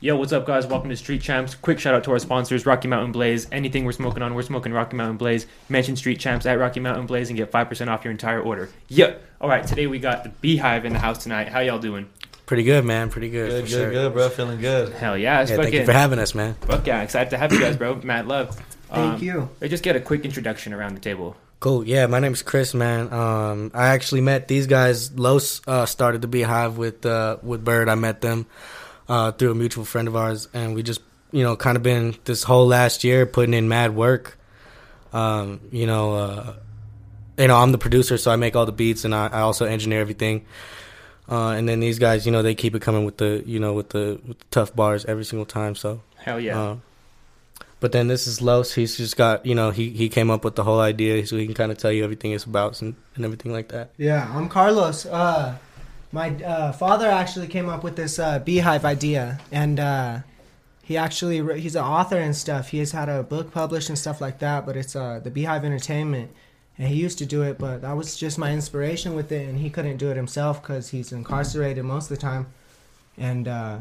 Yo, what's up, guys? Welcome to Street Champs. Quick shout out to our sponsors, Rocky Mountain Blaze. Anything we're smoking on, we're smoking Rocky Mountain Blaze. Mention Street Champs at Rocky Mountain Blaze and get 5% off your entire order. Yeah. All right, today we got the Beehive in the house tonight. How y'all doing? Pretty good, man. Pretty good. Good, good, sure. good, bro. Feeling good. Hell yeah. It's Yeah, thank you for having us, man. fuck yeah. Excited to have you guys, bro. Mad love. Thank Um, you. Let's just get a quick introduction around the table. Cool. Yeah, my name's Chris, man. Um, I actually met these guys. Los uh, started the Beehive with uh, with Bird. I met them uh, through a mutual friend of ours, and we just, you know, kind of been this whole last year putting in mad work. Um, you know, uh, you know, I'm the producer, so I make all the beats, and I, I also engineer everything. Uh, and then these guys, you know, they keep it coming with the, you know, with the, with the tough bars every single time. So Hell yeah. Uh, but then this is Los. He's just got you know he he came up with the whole idea, so he can kind of tell you everything it's about and, and everything like that. Yeah, I'm Carlos. Uh, my uh, father actually came up with this uh, beehive idea, and uh, he actually he's an author and stuff. He has had a book published and stuff like that, but it's uh, the Beehive Entertainment, and he used to do it, but that was just my inspiration with it, and he couldn't do it himself because he's incarcerated most of the time, and uh,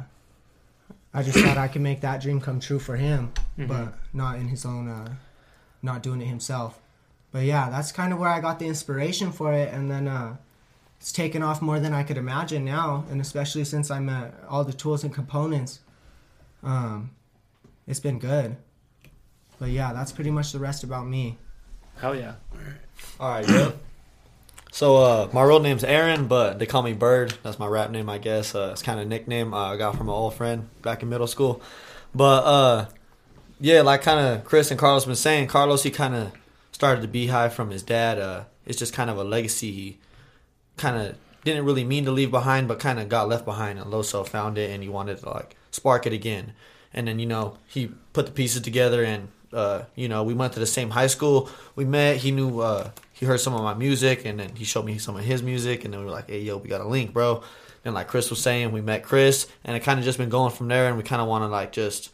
I just thought I could make that dream come true for him, Mhm. but not in his own, uh, not doing it himself. But yeah, that's kind of where I got the inspiration for it, and then uh, it's taken off more than I could imagine now, and especially since I'm at all the tools and components, um, it's been good. But yeah, that's pretty much the rest about me. Hell yeah. All right, yeah. So, uh, my real name's Aaron, but they call me Bird. That's my rap name, I guess. Uh, it's kind of a nickname uh, I got from an old friend back in middle school. But, uh, yeah, like kind of Chris and Carlos been saying, Carlos, he kind of started the Beehive from his dad. Uh, it's just kind of a legacy he kind of didn't really mean to leave behind, but kind of got left behind. And Loso found it, and he wanted to, like, spark it again. And then, you know, he put the pieces together, and, uh, you know, we went to the same high school. We met. He knew, uh, he heard some of my music, and then he showed me some of his music, and then we were like, hey, yo, we got a link, bro. And like Chris was saying, we met Chris, and it kind of just been going from there, and we kind of want to, like, just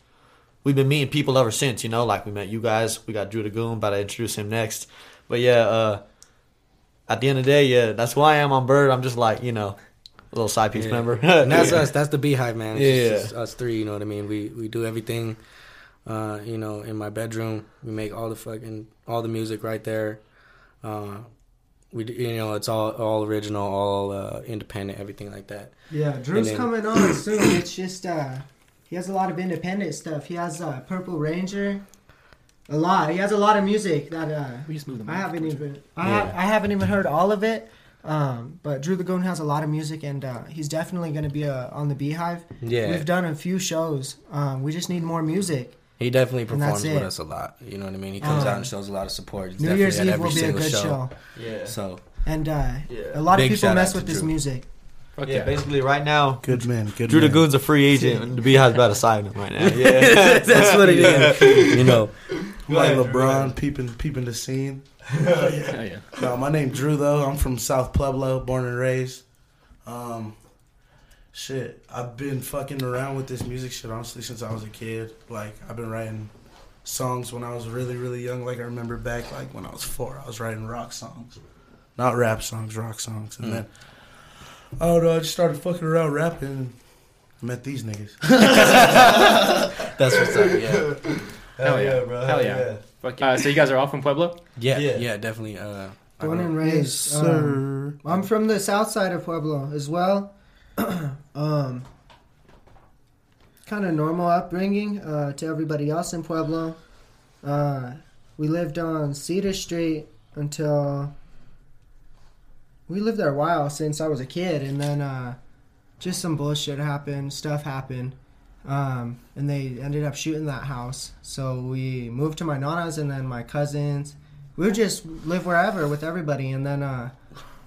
we've been meeting people ever since, you know, like we met you guys. We got Drew the Goon, about to introduce him next. But yeah, uh, at the end of the day, yeah, that's why I am on Bird. I'm just like, you know, a little side piece Yeah. member. And that's us. That's the Beehive, man. It's Yeah. just, it's us three. You know what I mean? We we do everything. Uh, you know, in my bedroom, we make all the fucking all the music right there. Uh, we do- you know it's all all original, all uh, independent, everything like that. Yeah, Drew's then- coming on soon. It's just uh, he has a lot of independent stuff. He has uh, Purple Ranger, a lot. He has a lot of music that uh, We just moved them. I haven't even I, Yeah. ha- I haven't even heard all of it. Um, but Drew the Goon has a lot of music, and uh, he's definitely going to be uh, on the Beehive. Yeah, We've done a few shows. Um, we just need more music. he definitely performs with us a lot. You know what I mean? He comes Uh, out and shows a lot of support. He's New Year's Eve every will be a good show, yeah. So and uh, Yeah. a lot Big of people mess with to this Drew. music. Fuck Yeah, yeah. basically right now, Good man, good Drew the man. Goon's a free agent, and the Beehive's about to sign him right now. Yeah, that's what it is. You know, like LeBron peeping peeping the scene. Hell yeah. No, my name Drew though. I'm from South Pueblo, born and raised. Um, shit, I've been fucking around with this music shit honestly since I was a kid. Like I've been writing songs when I was really really young. Like I remember back like when I was four, I was writing rock songs, not rap songs, rock songs, and Mm. then oh no, I just started fucking around rapping. and Met these niggas. that's what's up. Yeah, Hell yeah. bro. Hell yeah. Fuck yeah. Uh, so you guys are all from Pueblo? yeah, Yeah. yeah, definitely. Uh, I Born don't and know. raised. yes, um, sir. I'm from the south side of Pueblo as well. um, kind of normal upbringing uh, to everybody else in Pueblo. Uh, we lived on Cedar Street until we lived there a while since I was a kid, and then uh, just some bullshit happened, stuff happened, um, and they ended up shooting that house. So we moved to my nana's, and then my cousins. We would just live wherever with everybody, and then. Uh,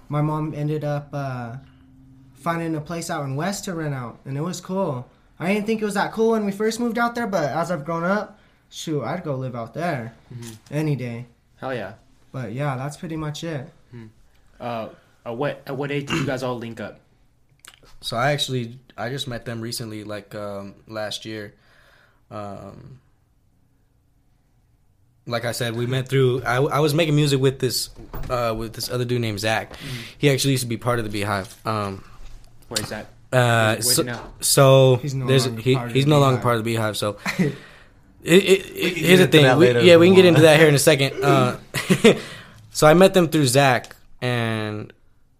my mom ended up uh, finding a place out in West to rent out, and it was cool. I didn't think it was that cool when we first moved out there, but as I've grown up, shoot, I'd go live out there any day. Hell yeah. But yeah, that's pretty much it. Uh, at what at what age did you guys all link up? So I actually I just met them recently, like um, last year. Um, like I said, we met through. I, I was making music with this uh, with this other dude named Zach. He actually used to be part of the Beehive. Um, Where's that? Uh, Where's so, now? so He's no there's longer he, part of he's the no longer Beehive. part of the beehive. So it, it, it, here's the thing. We- yeah, we we can get into that here in a second. Uh, so I met them through Zach, and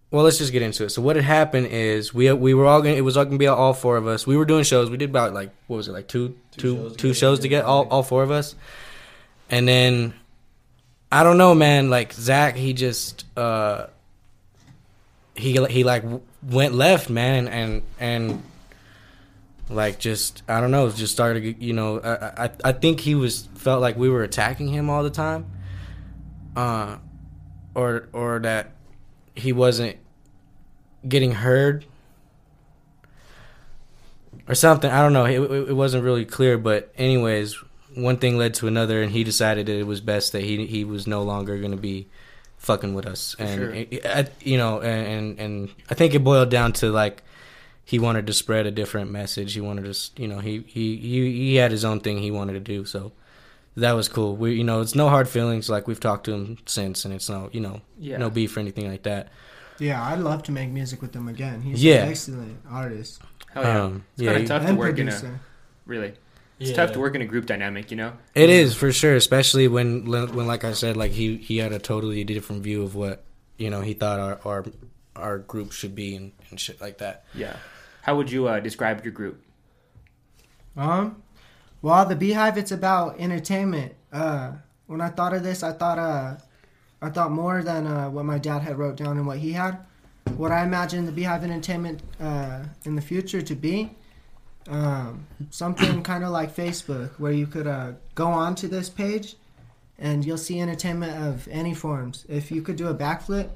well, let's just get into it. So what had happened is we we were all gonna it was all gonna be all four of us. We were doing shows. We did about like what was it like two two shows two together, shows to get all all four of us, and then I don't know, man. Like Zach, he just uh he he like went left, man, and and like just I don't know, just started. You know, I I I think he was felt like we were attacking him all the time, uh, or or that he wasn't getting heard or something. I don't know. It, it, wasn't really clear, but anyways, one thing led to another, and he decided that it was best that he he was no longer going to be fucking with us, and sure. it- I- you know, and and I think it boiled down to like he wanted to spread a different message. He wanted to, you know, he he he he had his own thing he wanted to do, so. That was cool. We, you know, it's no hard feelings. Like we've talked to him since, and it's no, you know, Yeah. no beef or anything like that. Yeah, I'd love to make music with him again. He's Yeah. an excellent artist Hell yeah. Um, it's yeah, kind of tough to and work in a producer. really. It's tough to work in a group dynamic, you know. It is for sure, especially when when like I said, like he he had a totally different view of what you know he thought our our, our group should be and, and shit like that. Yeah. How would you uh, describe your group? Um, well, the Beehive, it's about entertainment. Uh, when I thought of this, I thought, uh, I thought more than uh, what my dad had wrote down and what he had. What I imagine the Beehive Entertainment uh, in the future to be, um, something kind of like Facebook, where you could uh, go onto this page, and you'll see entertainment of any forms. If you could do a backflip,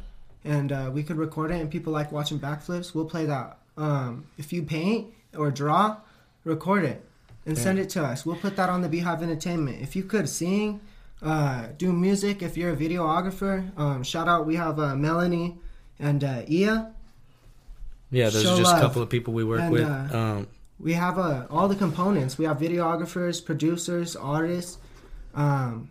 and uh, we could record it, and people like watching backflips, we'll play that. Um, if you paint or draw, record it and send it to us. We'll put that on the Beehive Entertainment. If you could sing, uh, do music, if you're a videographer, um, shout out. We have uh, Melanie and uh, Ia. Yeah, those Show are just a couple of people we work And, with. uh, um, We have uh, all the components. We have videographers, producers, artists, um,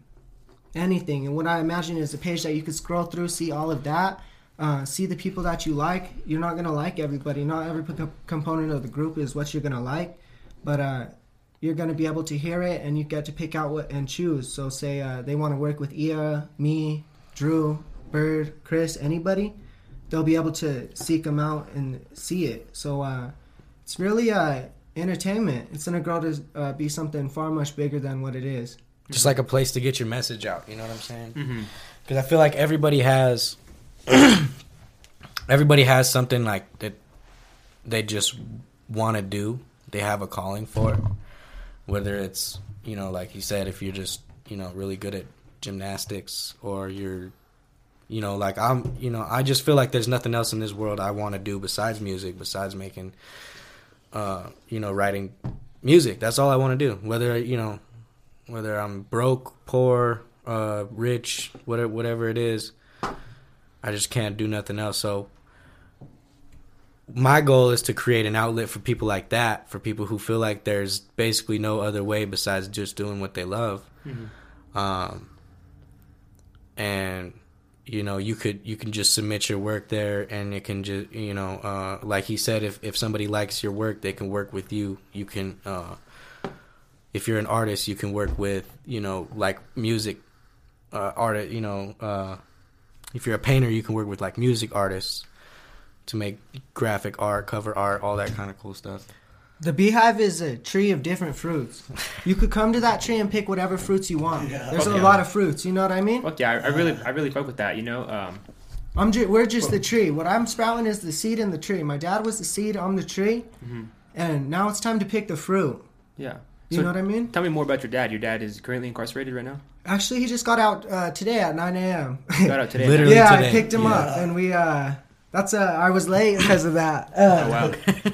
anything. And what I imagine is a page that you could scroll through, see all of that, uh, see the people that you like. You're not gonna like everybody. Not every co- component of the group is what you're gonna like, but uh, you're gonna be able to hear it, and you get to pick out what and choose. So say uh, they want to work with Ia, me, Drew, Bird, Chris, anybody. They'll be able to seek them out and see it. So uh, it's really uh, entertainment. It's gonna grow to uh, be something far much bigger than what it is. just like a place to get your message out. You know what I'm saying? Mm-hmm. Because I feel like everybody has everybody has something like that they just want to do. They have a calling for it. Whether it's you know, like you said, if you're just you know really good at gymnastics or you're you know like i'm you know i just feel like there's nothing else in this world i want to do besides music besides making uh you know writing music. That's all i want to do. Whether you know whether i'm broke poor uh rich whatever whatever it is i just can't do nothing else. So my goal is to create an outlet for people like that for people who feel like there's basically no other way besides just doing what they love. Um and you know you could you can just submit your work there and it can just you know uh like he said if if somebody likes your work they can work with you. You can uh if you're an artist you can work with you know like music uh art you know uh if you're a painter you can work with like music artists to make graphic art cover art all that kind of cool stuff The beehive is a tree of different fruits. You could come to that tree and pick whatever fruits you want. There's Fuck a yeah. lot of fruits. You know what I mean? Fuck yeah, I, I really, I really fuck with that. You know, um, I'm ju- we're just the tree. What I'm sprouting is the seed in the tree. My dad was the seed. I'm the tree, and now it's time to pick the fruit. yeah. You So know what I mean? Tell me more about your dad. Your dad is currently incarcerated right now. Actually, he just got out uh, today at 9 a.m. Got out today. Literally. yeah, today. I picked him up, and we. uh That's uh I was late because of that. Uh, Oh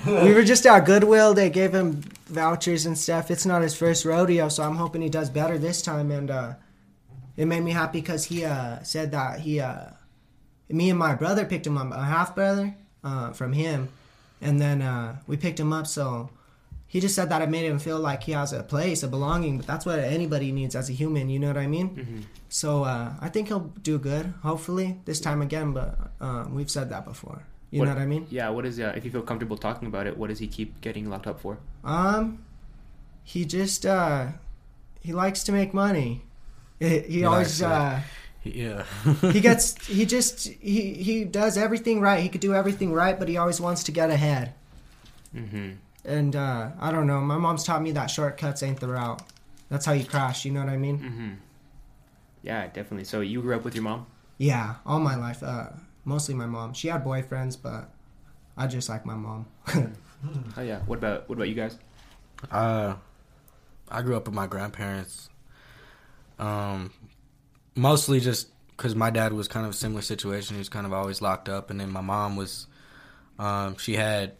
wow. we were just at Goodwill. They gave him vouchers and stuff. It's not his first rodeo, so I'm hoping he does better this time. And uh, it made me happy because he uh, said that he, uh, me and my brother picked him up, a half brother uh, from him, and then uh, we picked him up. So he just said that it made him feel like he has a place, a belonging. But that's what anybody needs as a human. You know what I mean? hmm So uh, I think he'll do good. Hopefully this time again. But um, we've said that before. You What- know what I mean? Yeah. What is uh, if you feel comfortable talking about it? What does he keep getting locked up for? Um, he just uh, he likes to make money. He, he He always uh, Yeah. he gets he just he he does everything right. He could do everything right, but he always wants to get ahead. Mm-hmm. And uh, I don't know. My mom's taught me that shortcuts ain't the route. That's how you crash. You know what I mean? Mm-hmm. Yeah, definitely. So you grew up with your mom. Yeah, all my life. Uh, mostly my mom. She had boyfriends, but I just like my mom. Oh yeah. What about what about you guys? Uh, I grew up with my grandparents. Um, mostly just because my dad was kind of a similar situation. He was kind of always locked up, and then my mom was, um, she had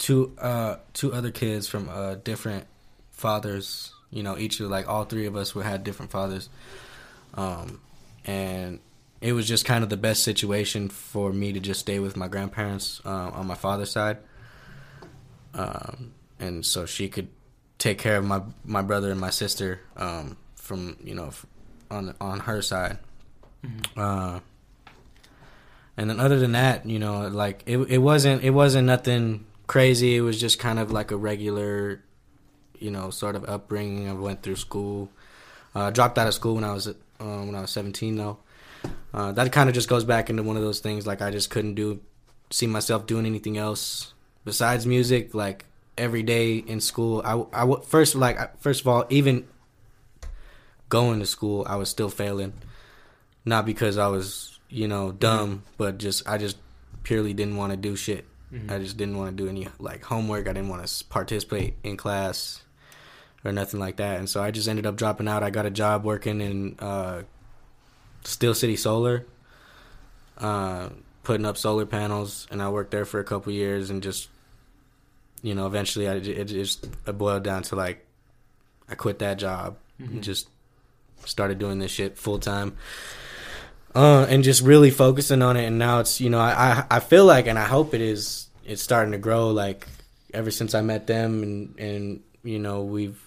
two uh two other kids from uh different fathers. You know, each of like all three of us were had different fathers. Um, and it was just kind of the best situation for me to just stay with my grandparents uh, on my father's side. Um, and so she could take care of my my brother and my sister um, from you know on on her side. Uh, and then other than that, you know, like it it wasn't it wasn't nothing crazy. It was just kind of like a regular, you know, sort of upbringing. I went through school, uh, dropped out of school when I was uh, when I was seventeen though. Uh, that kind of just goes back into one of those things like I just couldn't do see myself doing anything else besides music like every day in school I, I first like first of all even going to school I was still failing not because I was you know dumb but just I just purely didn't want to do shit I just didn't want to do any like homework. I didn't want to participate in class or nothing like that. And so I just ended up dropping out. I got a job working in uh Steel City Solar uh putting up solar panels. And I worked there for a couple years and just you know eventually I it just it boiled down to like I quit that job. And just started doing this shit full time uh and just really focusing on it and now it's you know I, I I feel like and I hope it is it's starting to grow like ever since I met them and and you know we've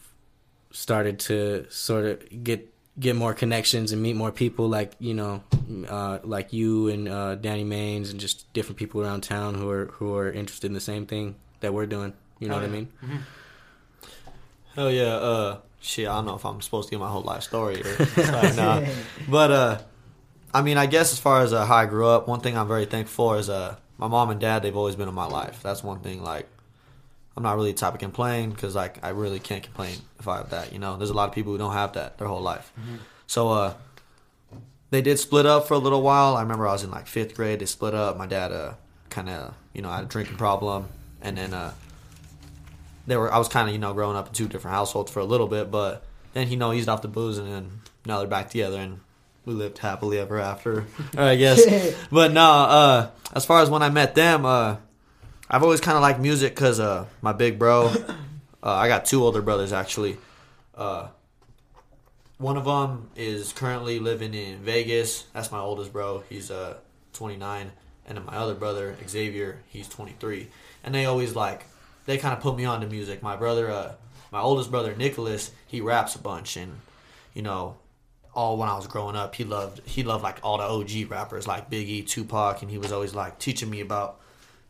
started to sort of get get more connections and meet more people like you know uh, like you and uh, Danny Maines and just different people around town who are who are interested in the same thing that we're doing. You know Oh, what I yeah. mean? Hell yeah. Uh, shit, I don't know if I'm supposed to give my whole life story or like, nah. But uh, I mean, I guess as far as uh, how I grew up, one thing I'm very thankful for is uh, my mom and dad. They've always been in my life. That's one thing. Like, I'm not really the type of complain because like I really can't complain if I have that. You know, there's a lot of people who don't have that their whole life. So uh, they did split up for a little while. I remember I was in like fifth grade. They split up. My dad uh kind of you know had a drinking problem, and then uh they were I was kind of you know growing up in two different households for a little bit, but then you know eased off the booze, and then now they're back together, and we lived happily ever after. I guess. but no, uh, as far as when I met them, uh, I've always kind of liked music because uh, my big bro, uh, I got two older brothers actually. Uh, one of them is currently living in Vegas. That's my oldest bro. He's uh 29, and then my other brother Xavier, he's 23. And they always like they kind of put me on to music. My brother, uh, my oldest brother Nicholas, he raps a bunch, and you know, all when I was growing up, he loved he loved like all the OG rappers like Biggie, Tupac, and he was always like teaching me about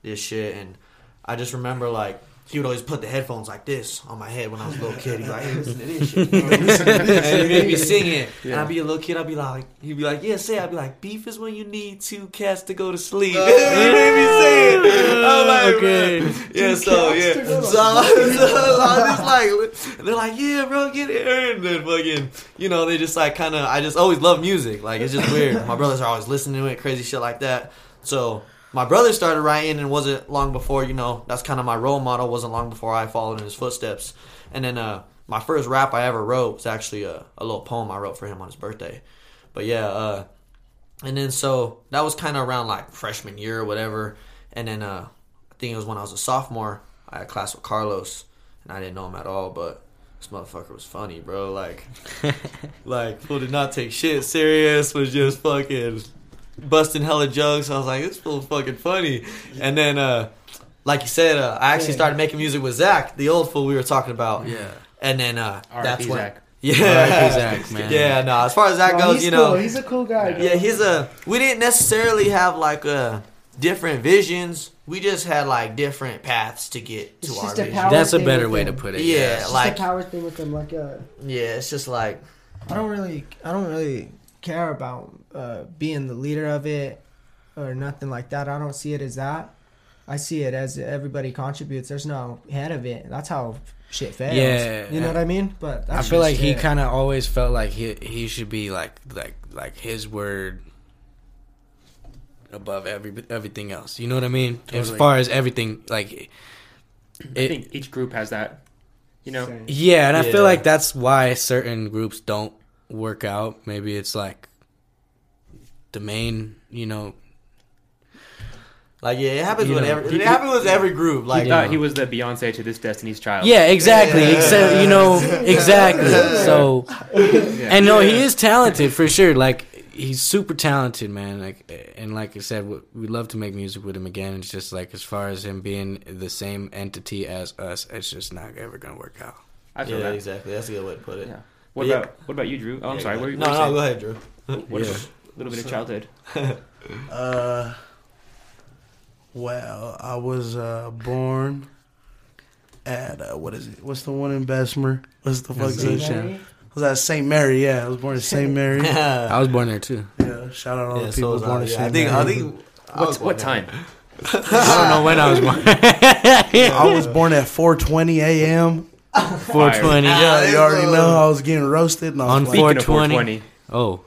this shit. And I just remember like he would always put the headphones like this on my head when I was a little kid. He'd be like, "Hey, listen to this shit," bro. Listen to this. and he made me sing it. And I'd be a little kid. I'd be like, he'd be like, "Yeah, say." I'd be like, "Beef is when you need two cats to go to sleep." he made me say it. I'm like, Okay. "Man." Yeah, so yeah, so, so I was just like, and they're like, "Yeah, bro, get it." And then fucking, you know, they just like kind of. I just always love music. Like it's just weird. My brothers are always listening to it, crazy shit like that. So my brother started writing, and wasn't long before. You know, that's kind of my role model. Wasn't long before I followed in his footsteps. And then uh, my first rap I ever wrote was actually a, a little poem I wrote for him on his birthday. But yeah, uh, and then so that was kind of around like freshman year or whatever. And then uh, I think it was when I was a sophomore. I had class with Carlos, and I didn't know him at all, but this motherfucker was funny, bro. Like, like fool did not take shit serious. Was just fucking busting hella jokes. I was like, this fool fucking funny. And then, uh, like you said, uh, I actually started making music with Zach, the old fool we were talking about. Yeah. And then uh, that's when. Zach. Yeah, R.I.P. Zach, man. Yeah, no. As far as that No, goes, he's you cool. know, he's a cool guy. yeah, he's a. We didn't necessarily have like a different visions. We just had like different paths to get to It's our just vision. That's a better with way to put it. Yeah, yes. It's just like- a power thing with them. Like, uh, Yeah, it's just like I don't really, I don't really care about uh, being the leader of it or nothing like that. I don't see it as that. I see it as everybody contributes. There's no head of it. That's how shit fails. Yeah. you know what I mean. But I feel like just he kind of always felt like he he should be like like like his word above every everything else. You know what I mean? As far as everything, like I think each group has that. You know, Same. yeah, and I Yeah. feel like that's why certain groups don't work out. Maybe it's like the main, you know, like yeah, it happens You with know, every he- it happens with every group. he Like thought he was the Beyonce to this Destiny's Child. yeah, exactly, Yeah. except you know, exactly. So, and no, he is talented for sure. Like he's super talented, man. Like and like I said, we- we'd love to make music with him again. It's just like as far as him being the same entity as us, it's just not ever gonna work out. I feel yeah, that. exactly. That's a good way to put it. Yeah. What Yeah. about what about you, Drew? Oh, I'm sorry. What, what no, were you no, saying? go ahead, Drew. What Yeah. about a little bit of childhood? Uh, well, I was uh, born at uh, what is it? What's the one in Bessemer? What's the fuck? St. is Was that St. Mary? Yeah, I was born at St. Mary. I was born there too. yeah, shout out all so the people was I. born in Yeah, St. I think Mary. I think I What, what time? I don't know when I was born. I was born at 4:20 a.m. 420 Yeah, you already know I was getting roasted. No, On I'm Speaking playing. 420. 420, Oh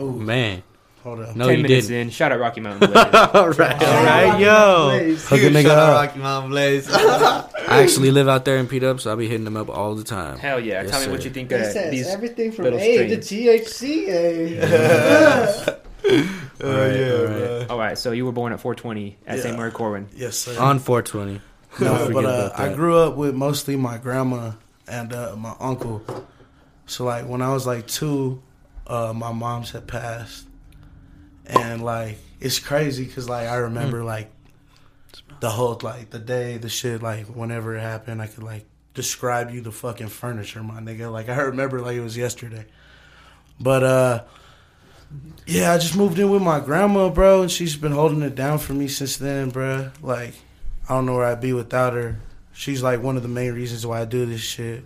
Oh, man, hold up. no, ten you minutes didn't. in, shout out Rocky Mountain Blaze. all right, all right, yo. Hook a Huge nigga shout out up. Rocky Mountain Blaze. I actually live out there in Pete Up, so I'll be hitting them up all the time. Hell yeah! Yes, Tell me what you think It of says these. everything from little A to strains. THC. Oh yeah, all right. bro. All right, so you were born at 420 at Yeah. St. Mary Corwin. Yes, sir. On 420. No, Don't forget but uh, about I that. grew up with mostly my grandma and uh, my uncle. So like when I was like two, uh, my mom's had passed, and like it's crazy because like I remember like the whole like the day, the shit, like whenever it happened, I could like describe you the fucking furniture, my nigga. Like I remember like it was yesterday. But uh yeah, I just moved in with my grandma, bro, and she's been holding it down for me since then, bro. Like I don't know where I'd be without her. She's like one of the main reasons why I do this shit.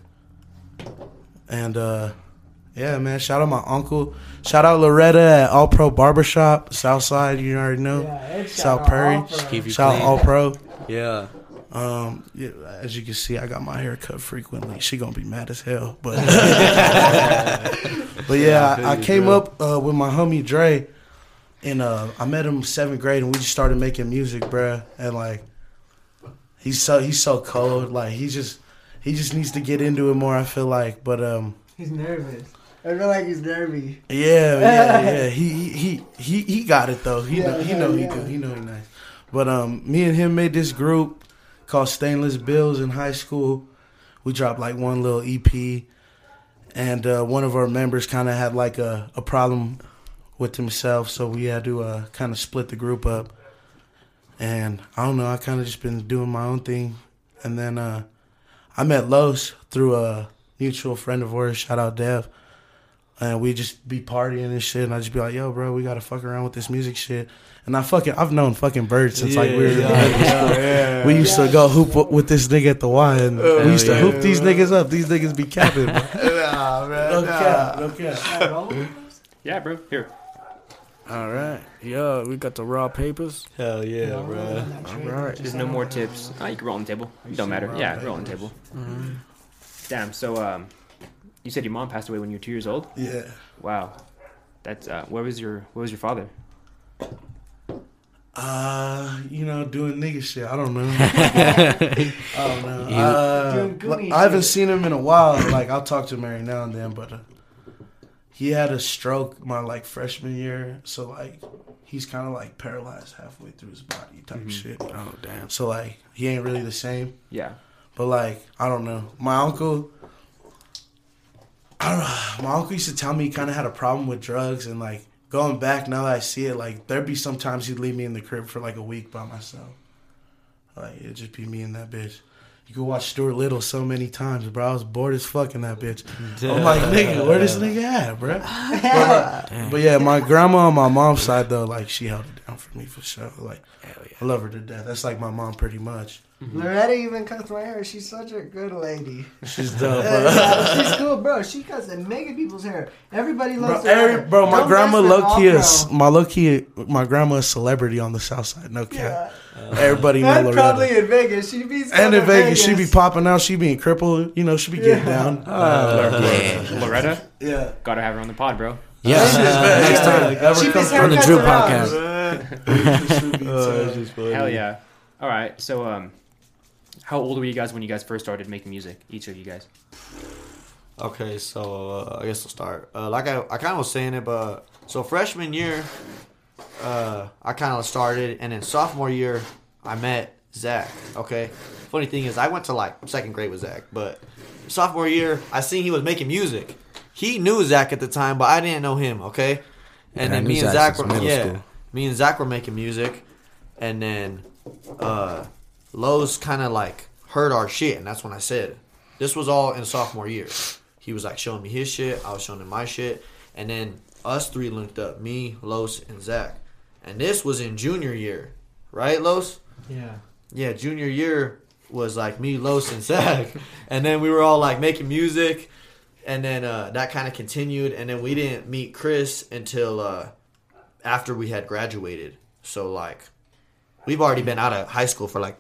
And uh yeah, man, shout out my uncle. Shout out Loretta at All Pro Barbershop, Southside, you already know. Yeah, and South shout out Prairie. Alpha. Keep you Shout out. All Pro. Yeah. Um, yeah, as you can see, I got my hair cut frequently. She gonna be mad as hell, but but yeah, I, I came up uh, with my homie Dre, and uh, I met him seventh grade, and we just started making music, bruh. And like, he's so he's so cold. Like he just he just needs to get into it more. I feel like, but um, He's nervous. I feel like he's nervy. yeah, yeah, yeah. He he he he, got it though. He Yeah, know, he yeah, know he yeah. do. He know he nice. But um, me and him made this group called Stainless Bills in high school. We dropped like one little EP, and uh, one of our members kind of had like a, a problem with himself, so we had to uh, kind of split the group up. And I don't know, I kind of just been doing my own thing, and then uh, I met Los through a mutual friend of ours. Shout out Dev and we just be partying and shit, and I just be like, "Yo, bro, we gotta fuck around with this music shit." And I fucking, I've known fucking Bird since like we were. yeah, We used to go hoop with this nigga at the Y, and we used to yeah. hoop these niggas up. These niggas be capping, bro. Nah, man, No nah. cap, no cap. Yeah, bro. Here. All right. Yeah, we got the raw papers. Hell yeah, bro. All right. There's no more tips. Ah, you can roll on the table. Don't matter. Yeah, roll on the table. Damn. So, um, you said your mom passed away when you were two years old. Yeah. Wow. That's uh, where was your where was your father? Uh, you know, doing nigga shit. I don't know. I don't know. Uh, Doing goonie I haven't seen him in a while. Like I'll talk to him every now and then, but uh, he had a stroke my like freshman year, so like he's kind of like paralyzed halfway through his body type Mhm. shit. Oh damn. So like he ain't really the same. Yeah. But like I don't know. My uncle. I don't know. My uncle used to tell me he kind of had a problem with drugs, and like going back now that I see it, like there'd be sometimes he'd leave me in the crib for like a week by myself. Like it'd just be me and that bitch. You could watch Stuart Little so many times, bro. I was bored as fuck in that bitch. I'm like, nigga, where this nigga at, bro? But, but yeah, my grandma on my mom's side though, like she held it down for me for sure. Like, I love her to death. That's like my mom pretty much. Mm-hmm. Loretta even cuts my hair. She's such a good lady. She's dope, bro. Yeah, she's cool, bro. She cuts and mega people's hair. Everybody Bro, loves every, bro, my Don't grandma mess low key is my low key. My grandma is celebrity on the south side. No cap. Yeah. Everybody know And Loretta. probably in Vegas. She be and in Vegas, she be popping out. She being crippled. You know, she be getting down. Uh, uh, Loretta, Loretta, yeah. gotta have her on the pod, bro. Yeah, next time Ever Cheapest come on the haircuts Drew around. podcast. Oh, Hell yeah. All right. So, um, how old were you guys when you guys first started making music? Each of you guys. Okay, so uh, I guess I'll start. Uh, like I, I kind of was saying it, but so freshman year, uh, I kind of started, and then sophomore year, I met Zach. Okay, funny thing is, I went to like second grade with Zach, but sophomore year, I seen he was making music. He knew Zach at the time, but I didn't know him. Okay, and Yeah, then knew me and Zach Zach were middle yeah, school. me and Zach were making music, and then uh, Los kind of like heard our shit, and that's when I said, this was all in sophomore year. He was like showing me his shit, I was showing him my shit, and then us three linked up, me, Los, and Zach. And this was in junior year, right, Los? Yeah. Yeah, junior year was like me, Los, and Zach, and then we were all like making music, and then uh, that kind of continued, and then we didn't meet Chris until uh, after we had graduated. So like, we've already been out of high school for like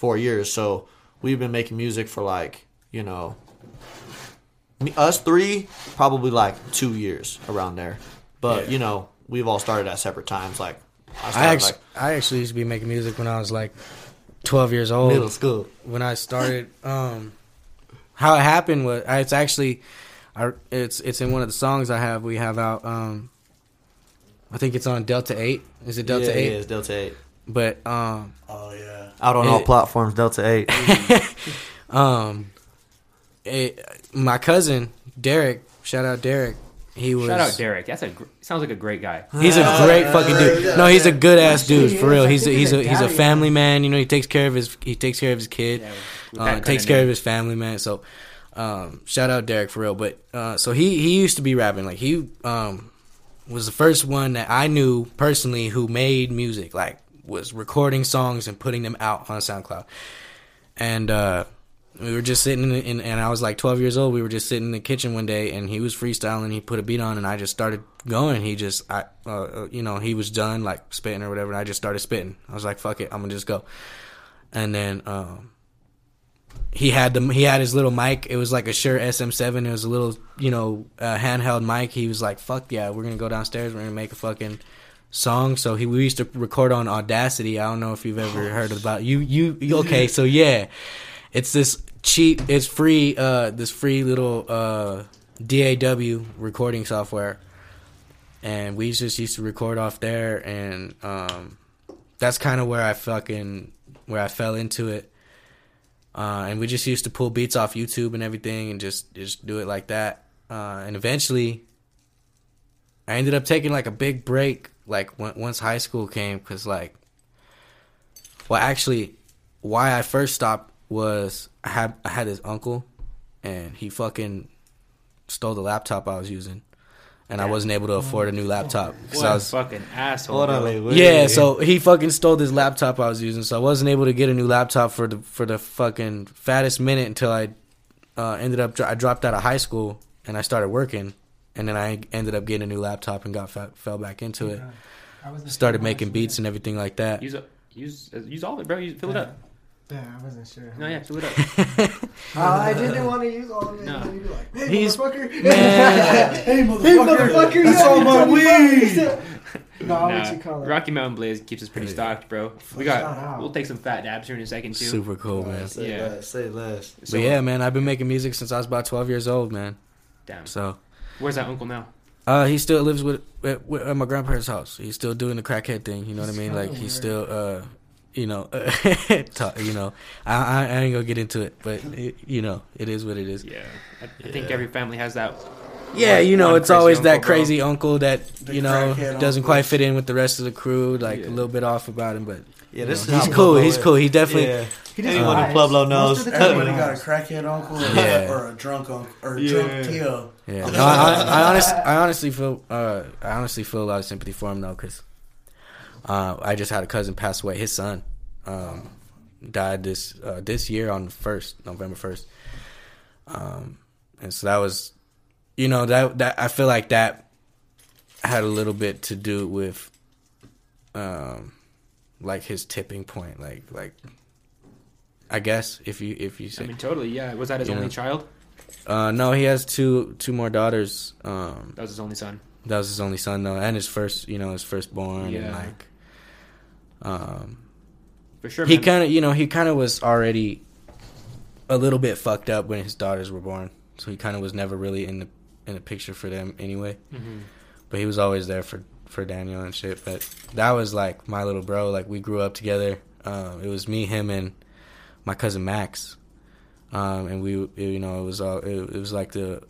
four years, so we've been making music for like you know, us three probably like two years around there, but you know we've all started at separate times. Like I I started actually, I actually used to be making music when I was like 12 years like old. middle school. when I started. Um, how it happened was it's actually, I, it's it's in one of the songs I have. We have out. Um, I think it's on Delta Eight. Is it Delta yeah, Eight? Yeah, it's Delta Eight. But um, yeah. Out on all platforms, Delta Eight. um, it, my cousin Derek, shout out Derek. He was Shout out Derek. That's a gr- sounds like a great guy. He's a great fucking dude. No, he's a good ass dude for real. He's a, he's he's a a he's a family man. You know, he takes care of his he takes care of his kid. Uh, takes care of his family, man. So, um, shout out Derek for real. But uh, so he he used to be rapping. Like he um was the first one that I knew personally who made music. Like was recording songs and putting them out on SoundCloud. And uh, we were just sitting in, and I was like 12 years old. We were just sitting in the kitchen one day, and he was freestyling. He put a beat on, and I just started going. He just, I, uh, uh, you know, he was done like spitting or whatever, and I just started spitting. I was like, "Fuck it, I'm gonna just go." And then um, he had the he had his little mic. It was like a Shure SM7. It was a little, you know, uh, handheld mic. He was like, "Fuck yeah, we're gonna go downstairs. We're gonna make a fucking." Song so he we used to record on audacity. I don't know if you've ever heard about you you you- okay so yeah. It's this cheap it's free uh this free little uh daw recording software. And we just used to record off there and um that's kind of where i fucking where i fell into it. Uh and we just used to pull beats off youtube and everything and just just do it like that. Uh and eventually i ended up taking like a big break like when, once high school came because like well actually why i first stopped was i had i had this uncle and he fucking stole the laptop i was using and i wasn't able to afford a new laptop because What i a was fucking asshole. bro. Orale, güey. yeah, so he fucking stole this laptop I was using, so I wasn't able to get a new laptop for the for the fucking fattest minute until I uh, ended up I dropped out of high school and I started working, and then I ended up getting a new laptop and got fa- fell back into it. I Started making why. beats and everything like that. Use a, use uh, use all of it, bro. Use, fill it up. Yeah, I wasn't sure. No, yeah, fill it up. Uh, I didn't want to use all of it. No. and then you'd be like, hey, He's- motherfucker. Man. Hey motherfucker! hey, motherfucker. That's all my weed. bucks. No, what Nah, you call it? Rocky Mountain Blaze keeps us pretty stocked, bro. We got. We'll take some fat dabs here in a second too. Super cool, man. Say Yeah. less. Say less. So, But yeah, man, I've been making music since I was about twelve years old, man. Damn. So, Where's that uncle now? uh, he still lives with, with, with at my grandparents' house. He's still doing the crackhead thing. You know what I mean? Like he's still, uh, you know, talk, you know. I, I I ain't gonna get into it, but it, you know, it is what it is. Yeah, I, I think every family has that. Yeah, One- you know, it's crazy always that uncle, bro. crazy uncle that The you know doesn't uncle. quite fit in with the rest of the crew. Like Yeah. a little bit off about him, but Yeah, this You know, is he's cool. Pueblo He's is. cool. He definitely. Yeah. He just Anyone in lies. Pueblo knows. of the time he Everybody got a crackhead uncle Yeah. or a drunk uncle or a Yeah. drunk Tio. Yeah, no, I, I, I, honest, I honestly feel, uh, I honestly feel a lot of sympathy for him though, because uh, I just had a cousin pass away. His son um, died this uh, this year on the first November first, um, and so that was, you know, that that I feel like that had a little bit to do with, um, like his tipping point, like like. I guess if you if you say I mean, totally. Yeah. Was that his only know. child? Uh, no, he has two two more daughters. Um, That was his only son. that was his only son though, and his first, you know, his firstborn, and Yeah. like, um, For sure. he kind of, you know, he kind of was already a little bit fucked up when his daughters were born, so he kind of was never really in the in the picture for them anyway. Mhm. But he was always there for for Daniel and shit. But that was like my little bro. Like we grew up together. Um, it was me, him, and my cousin Max. Um, and we, you know, it was all it, it was like the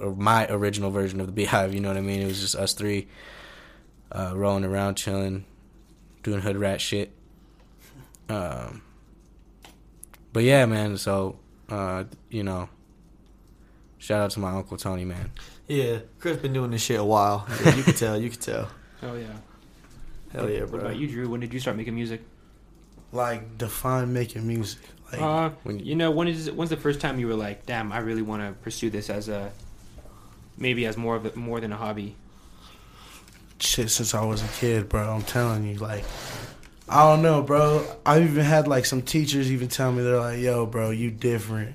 my original version of the Beehive. You know what I mean? It was just us three uh, rolling around, chilling, doing hood rat shit. Um, but yeah, man. So uh, you know, shout out to my uncle Tony, man. Yeah, Chris been doing this shit a while. Yeah, you can tell. You can tell. Oh yeah. Hell yeah, bro. What about you, Drew? When did you start making music? Like define making music. Like Uh, when- you know, when is when's the first time you were like, "Damn, I really want to pursue this as a maybe as more of a, more than a hobby." shit since I was a kid, bro. I'm telling you, like, I don't know, bro. I've even had like some teachers even tell me they're like, "Yo, bro, you different."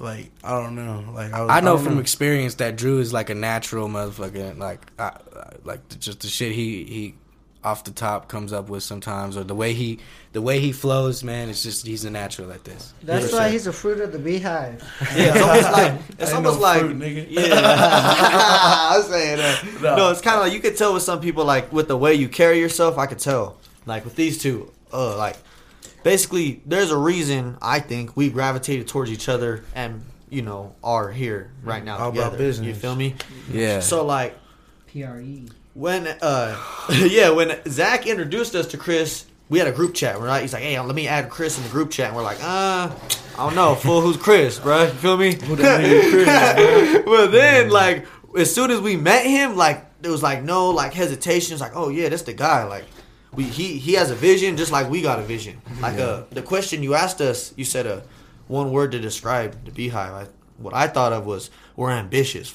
Like, I don't know. Like, I, was, I know don't from experience that Drew is like a natural motherfucker. Like, I, I- like just the shit he he off the top comes up with sometimes, or the way he the way he flows, man. It's just he's a natural at this. That's why sure. he's a fruit of the beehive. Yeah, it's almost like it's Ain't almost no like fruit, nigga. yeah. I was saying that. No. No, it's kind of like you could tell with some people like with the way you carry yourself. I could tell like with these two, uh, like basically there's a reason I think we gravitated towards each other and you know are here right now All about together. business. You feel me? Yeah. So like Pre. When uh yeah when Zach introduced us to Chris, we had a group chat. We're Right? He's like, "Hey, let me add Chris in the group chat." And we're like, "Uh, I don't know, fool. Who's Chris, bro? You feel me?" Who the Chris well, then like as soon as we met him, like there was like no like hesitation. It's like, "Oh yeah, that's the guy." Like we he he has a vision just like we got a vision. Like uh the question you asked us, you said a one word to describe the beehive. I, what I thought of was we're ambitious,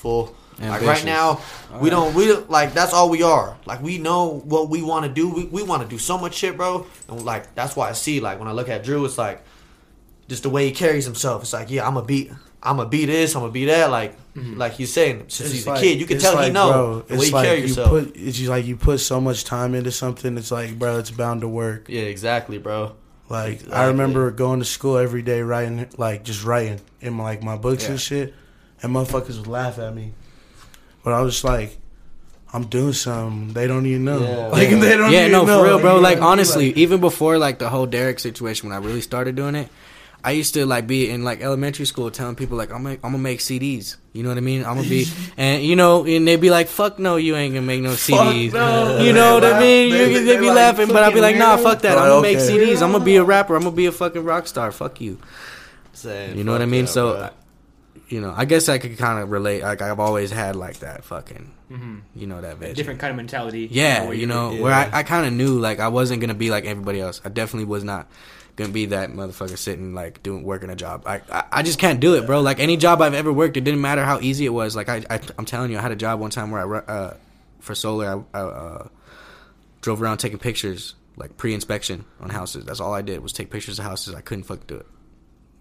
fool. Like right Ambitious. now, we don't we don't like that's all we are. Like we know what we want to do. We, we want to do so much shit, bro. And like that's why I see like when I look at Drew, it's like just the way he carries himself. It's like yeah, I'm a beat. I'm gonna be this. I'm gonna be that. Like, mm-hmm. like he's saying, since It's he's like- a kid, you can it's tell he like, know bro, the way it's you like carry you yourself. Put, it's just like you put so much time into something. It's like, bro, it's bound to work. yeah, exactly, bro. Like I remember going to school every day writing, like just writing in my, like my books Yeah. and shit, and motherfuckers would laugh at me, but I was just like, I'm doing something. They don't even know. Yeah. like Yeah. they don't. yeah, even no, know. for real, bro. Like what I mean? honestly, Like, even before like the whole Derek situation, when I really started doing it, I used to like be in like elementary school telling people like I'm gonna, I'm gonna make CDs. You know what I mean? I'm gonna be and you know, and they'd be like, "Fuck no, you ain't gonna make no CDs." no. You know They what I mean? laugh- You, they- they, they be like laughing, but I'd be like, "Nah, fuck that. Like, I'm gonna make okay. CDs. I'm gonna be a rapper. I'm gonna be a fucking rock star. Fuck you." Saying, You know what I mean? yeah, so, bro. I- you know, I guess I could kind of relate. Like I've always had like that fucking, hmm you know, that vision. different kind of mentality. Yeah, where you know, where I, I kind of knew like I wasn't gonna be like everybody else. I definitely was not gonna be that motherfucker sitting like doing working a job. I, I I just can't do it, bro. Like any job I've ever worked, it didn't matter how easy it was. Like I, I I'm telling you, I had a job one time where I uh for solar, I, I uh, drove around taking pictures like pre-inspection on houses. That's all I did was take pictures of houses. I couldn't fuck do it.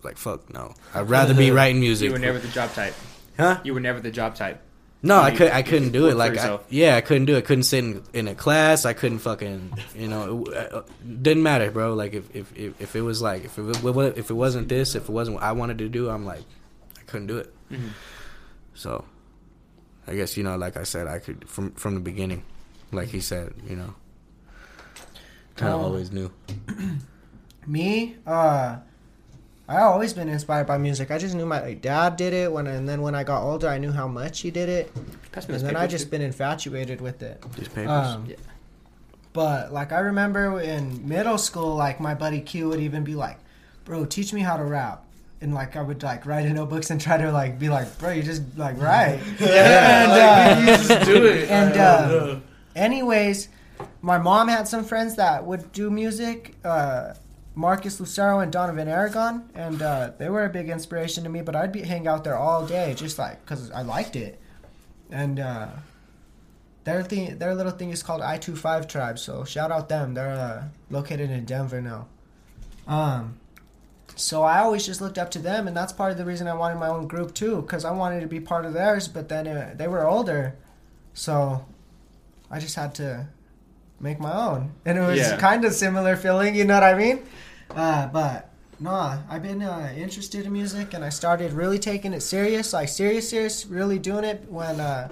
Like fuck no. I'd rather be writing music. You were never the job type. huh? You were never the job type. No, I could I couldn't do it. Like I, yourself. yeah, I couldn't do it. Couldn't sit in, in a class. I couldn't fucking you know. It, uh, didn't matter, bro. Like if, if if if it was like if it wa- if it wasn't this, if it wasn't what I wanted to do, I'm like I couldn't do it. Mhm. So I guess you know, like I said, I could from from the beginning, like he said, you know, kind of Oh. always knew. Me, uh, I always been inspired by music. I just knew my like, dad did it when, and then when I got older, I knew how much he did it, Pass and those then I just dude. been infatuated with it. These papers. Um, Yeah. But like I remember in middle school, like my buddy Q would even be like, "Bro, teach me how to rap." And like I would like write in notebooks and try to like be like, "Bro, you just like write." yeah, and, uh, you just do it. and, I uh. Anyways, my mom had some friends that would do music. Uh, Marcus Lucero and Donovan Aragon, and uh, they were a big inspiration to me. But I'd be hang out there all day, just like because I liked it. And uh, their thing, their little thing is called I Two Five Tribe. So shout out them. They're uh, located in Denver now. Um, so I always just looked up to them, and that's part of the reason I wanted my own group too, because I wanted to be part of theirs. But then uh, they were older, so I just had to make my own, and it was Yeah. kind of similar feeling. You know what I mean? Uh, but nah, I've been uh, interested in music, and I started really taking it serious, like serious, serious, really doing it when uh,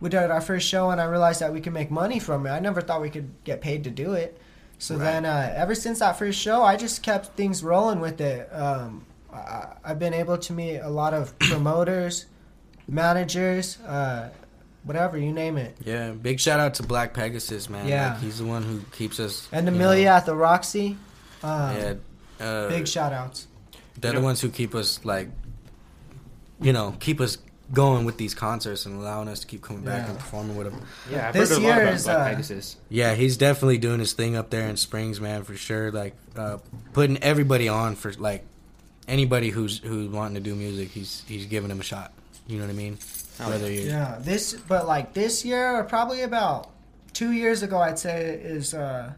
we did our first show, and I realized that we could make money from it. I never thought we could get paid to do it. So then, uh, ever since that first show, I just kept things rolling with it. Um, I, I've been able to meet a lot of promoters, managers, uh, whatever you name it, Yeah, big shout out to Black Pegasus, man. Yeah. like, he's the one who keeps us. and Amelia know, at the Roxy. Um, yeah, uh, big shout outs. They're You know- the ones who keep us like, you know, keep us going with these concerts and allowing us to keep coming back Yeah. and performing with them. Yeah, I've This heard a lot year about is, Black uh, Pegasus. Yeah, he's definitely doing his thing up there in Springs, man, for sure. Like uh, putting everybody on for like anybody who's who's wanting to do music. He's he's giving them a shot. You know what I mean? Oh, Whether you Yeah, this, but like this year, or probably about two years ago, I'd say is uh,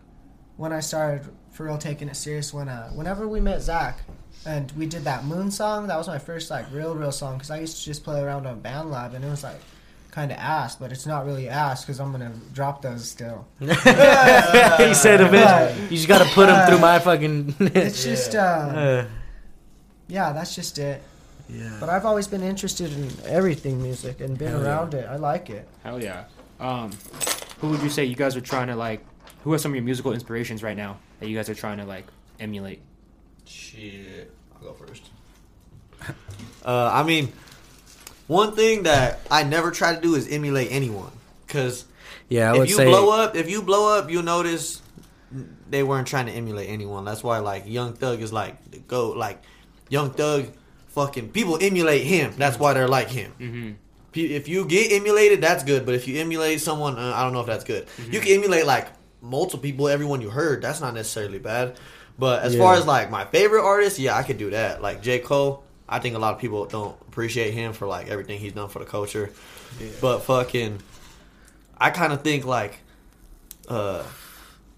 when I started for real taking it serious. When uh, whenever we met Zach, and we did that Moon song, that was my first like real, real song. Because I used to just play around on BandLab, and it was like kind of ass, but it's not really ass because I'm gonna drop those still. he said eventually you just gotta put him through my fucking. It's just, uh, Uh, yeah, that's just it. Yeah. But I've always been interested in everything music and been Hell yeah. around it. I like it. Hell yeah. Um, who would you say you guys are trying to like? Who are some of your musical inspirations right now that you guys are trying to like emulate? Shit. I'll go first. Uh, I mean, one thing that I never try to do is emulate anyone. Because Yeah, I if you say. blow up, if you blow up, you'll notice they weren't trying to emulate anyone. That's why, like, Young Thug is like, the go, like, Young Thug, fucking, people emulate him. That's why they're like him. Mm-hmm. If you get emulated, that's good. But if you emulate someone, uh, I don't know if that's good. Mm-hmm. You can emulate like multiple people, everyone you heard. That's not necessarily bad. But as Yeah. far as like my favorite artist, yeah, I could do that. Like J Cole, I think a lot of people don't appreciate him for like everything he's done for the culture. But fucking, I kind of think like, uh,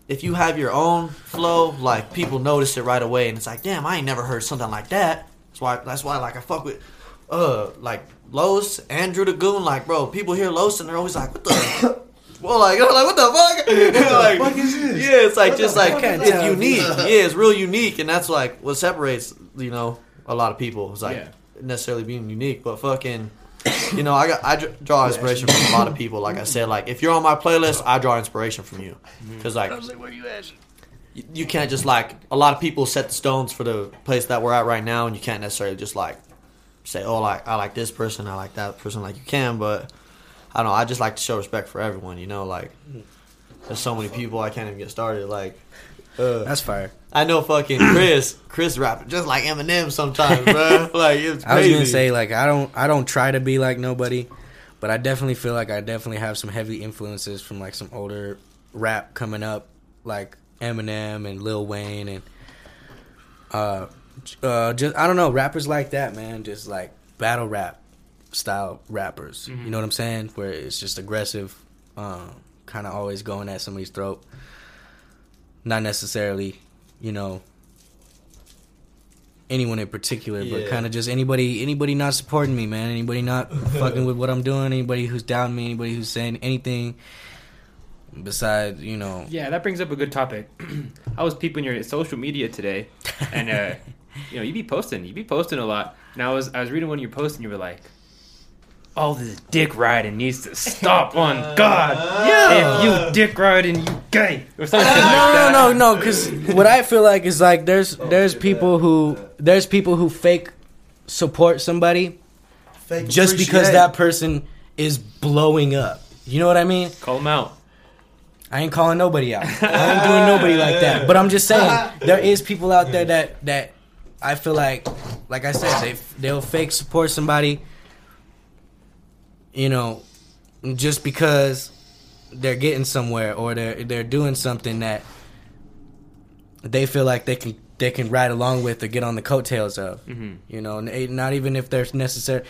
if you have your own flow, like people notice it right away, and it's like, damn, I ain't never heard something like that. That's why. That's why, like, I fuck with, uh, like Los, Andrew the Goon. Like, bro, people hear Los and they're always like, what the. Well, like, like, what the fuck? like, fuck is this? Yeah, it's like just like fuck is it's that? unique. Yeah, it's real unique, and that's like what separates you know a lot of people. It's like Yeah. necessarily being unique, but fucking, you know, I got I draw inspiration from a lot of people. Like I said, like if you're on my playlist, I draw inspiration from you because like you, you can't just like a lot of people set the stones for the place that we're at right now, and you can't necessarily just like say, oh, like I like this person, I like that person. Like you can, but I don't know. I just like to show respect for everyone. You know, like there's so many people I can't even get started. Like. Uh, That's fire. I know fucking Chris. Chris rapping just like Eminem sometimes, bro. Like it's crazy. I was gonna say like I don't I don't try to be like nobody, but I definitely feel like I definitely have some heavy influences from like some older rap coming up, like Eminem and Lil Wayne and uh uh just I don't know rappers like that man, just like battle rap style rappers. You know what I'm saying? Where it's just aggressive, um, kind of always going at somebody's throat. Not necessarily, you know, anyone in particular, but kind of just anybody anybody not supporting me, man. Anybody not fucking with what I'm doing. Anybody who's down me. Anybody who's saying anything besides, you know. Yeah, that brings up a good topic. I was peeping your social media today, and uh, you know, you be posting, you be posting a lot. And I was, I was reading one of your posts, and you were like, "All this dick riding needs to stop on God. If you dick riding, you gay or something like no, that." no, no, no. Because what I feel like is like there's there's people who there's people who fake support somebody Fake just because that person is blowing up. You know what I mean? Call them out. I ain't calling nobody out. I ain't doing nobody like that. But I'm just saying there is people out there that that I feel like, like I said, they they'll fake support somebody. You know, just because they're getting somewhere or they're they're doing something that they feel like they can they can ride along with or get on the coattails of. Mhm. You know, not even if they're necessary.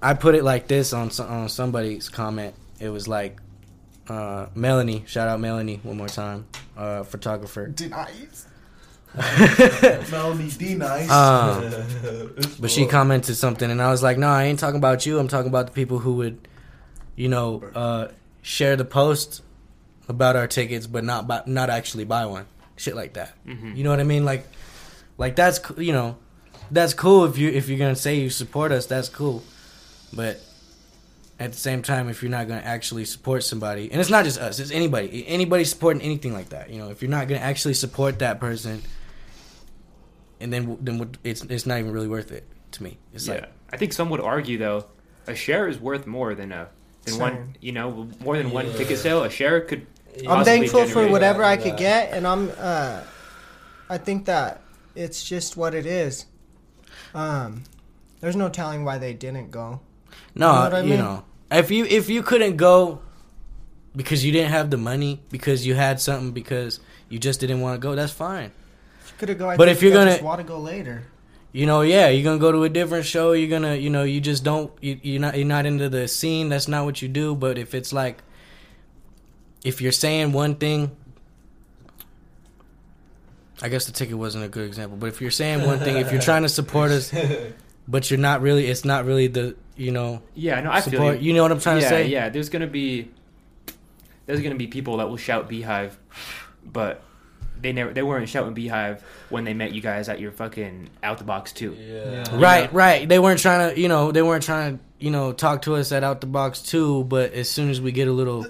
I put it like this on on somebody's comment. It was like uh, Melanie. Shout out Melanie one more time, uh, photographer. Nice. Melanie D nice. Um, but she commented something, and I was like, "No, I ain't talking about you. I'm talking about the people who would, you know, uh, share the post about our tickets, but not buy, not actually buy one. Shit like that. Mhm. You know what I mean? Like, like that's you know, that's cool if you if you're gonna say you support us. That's cool, but at the same time, if you're not gonna actually support somebody, and it's not just us, it's anybody, anybody supporting anything like that. You know, if you're not gonna actually support that person, and then then it's it's not even really worth it to me. It's yeah, like I think some would argue though, a share is worth more than a than one. You know, more than one ticket sale. A share could. I'm thankful for generate- whatever I Yeah. could get, and I'm. Uh, I think that it's just what it is. Um, there's no telling why they didn't go. no, You you know know, what I mean? If you if you couldn't go because you didn't have the money because you had something because you just didn't want to go, that's fine. Could have go. I But if you're gonna- want to go later. You know, yeah, you're gonna go to a different show. You're gonna, you know, you just don't. You, you're not. You're not into the scene. That's not what you do. But if it's like, if you're saying one thing, I guess the ticket wasn't a good example. But if you're saying one thing, if you're trying to support us, but you're not really, it's not really the, you know, Yeah, no, I feel support. you. You know what I'm trying yeah, to say? yeah. There's gonna be there's gonna be people that will shout Beehive, but they never they weren't shouting Beehive when they met you guys at your fucking out the box too. Yeah. Right, right. They weren't trying to, you know, they weren't trying to, you know, talk to us at out the box two. But as soon as we get a little,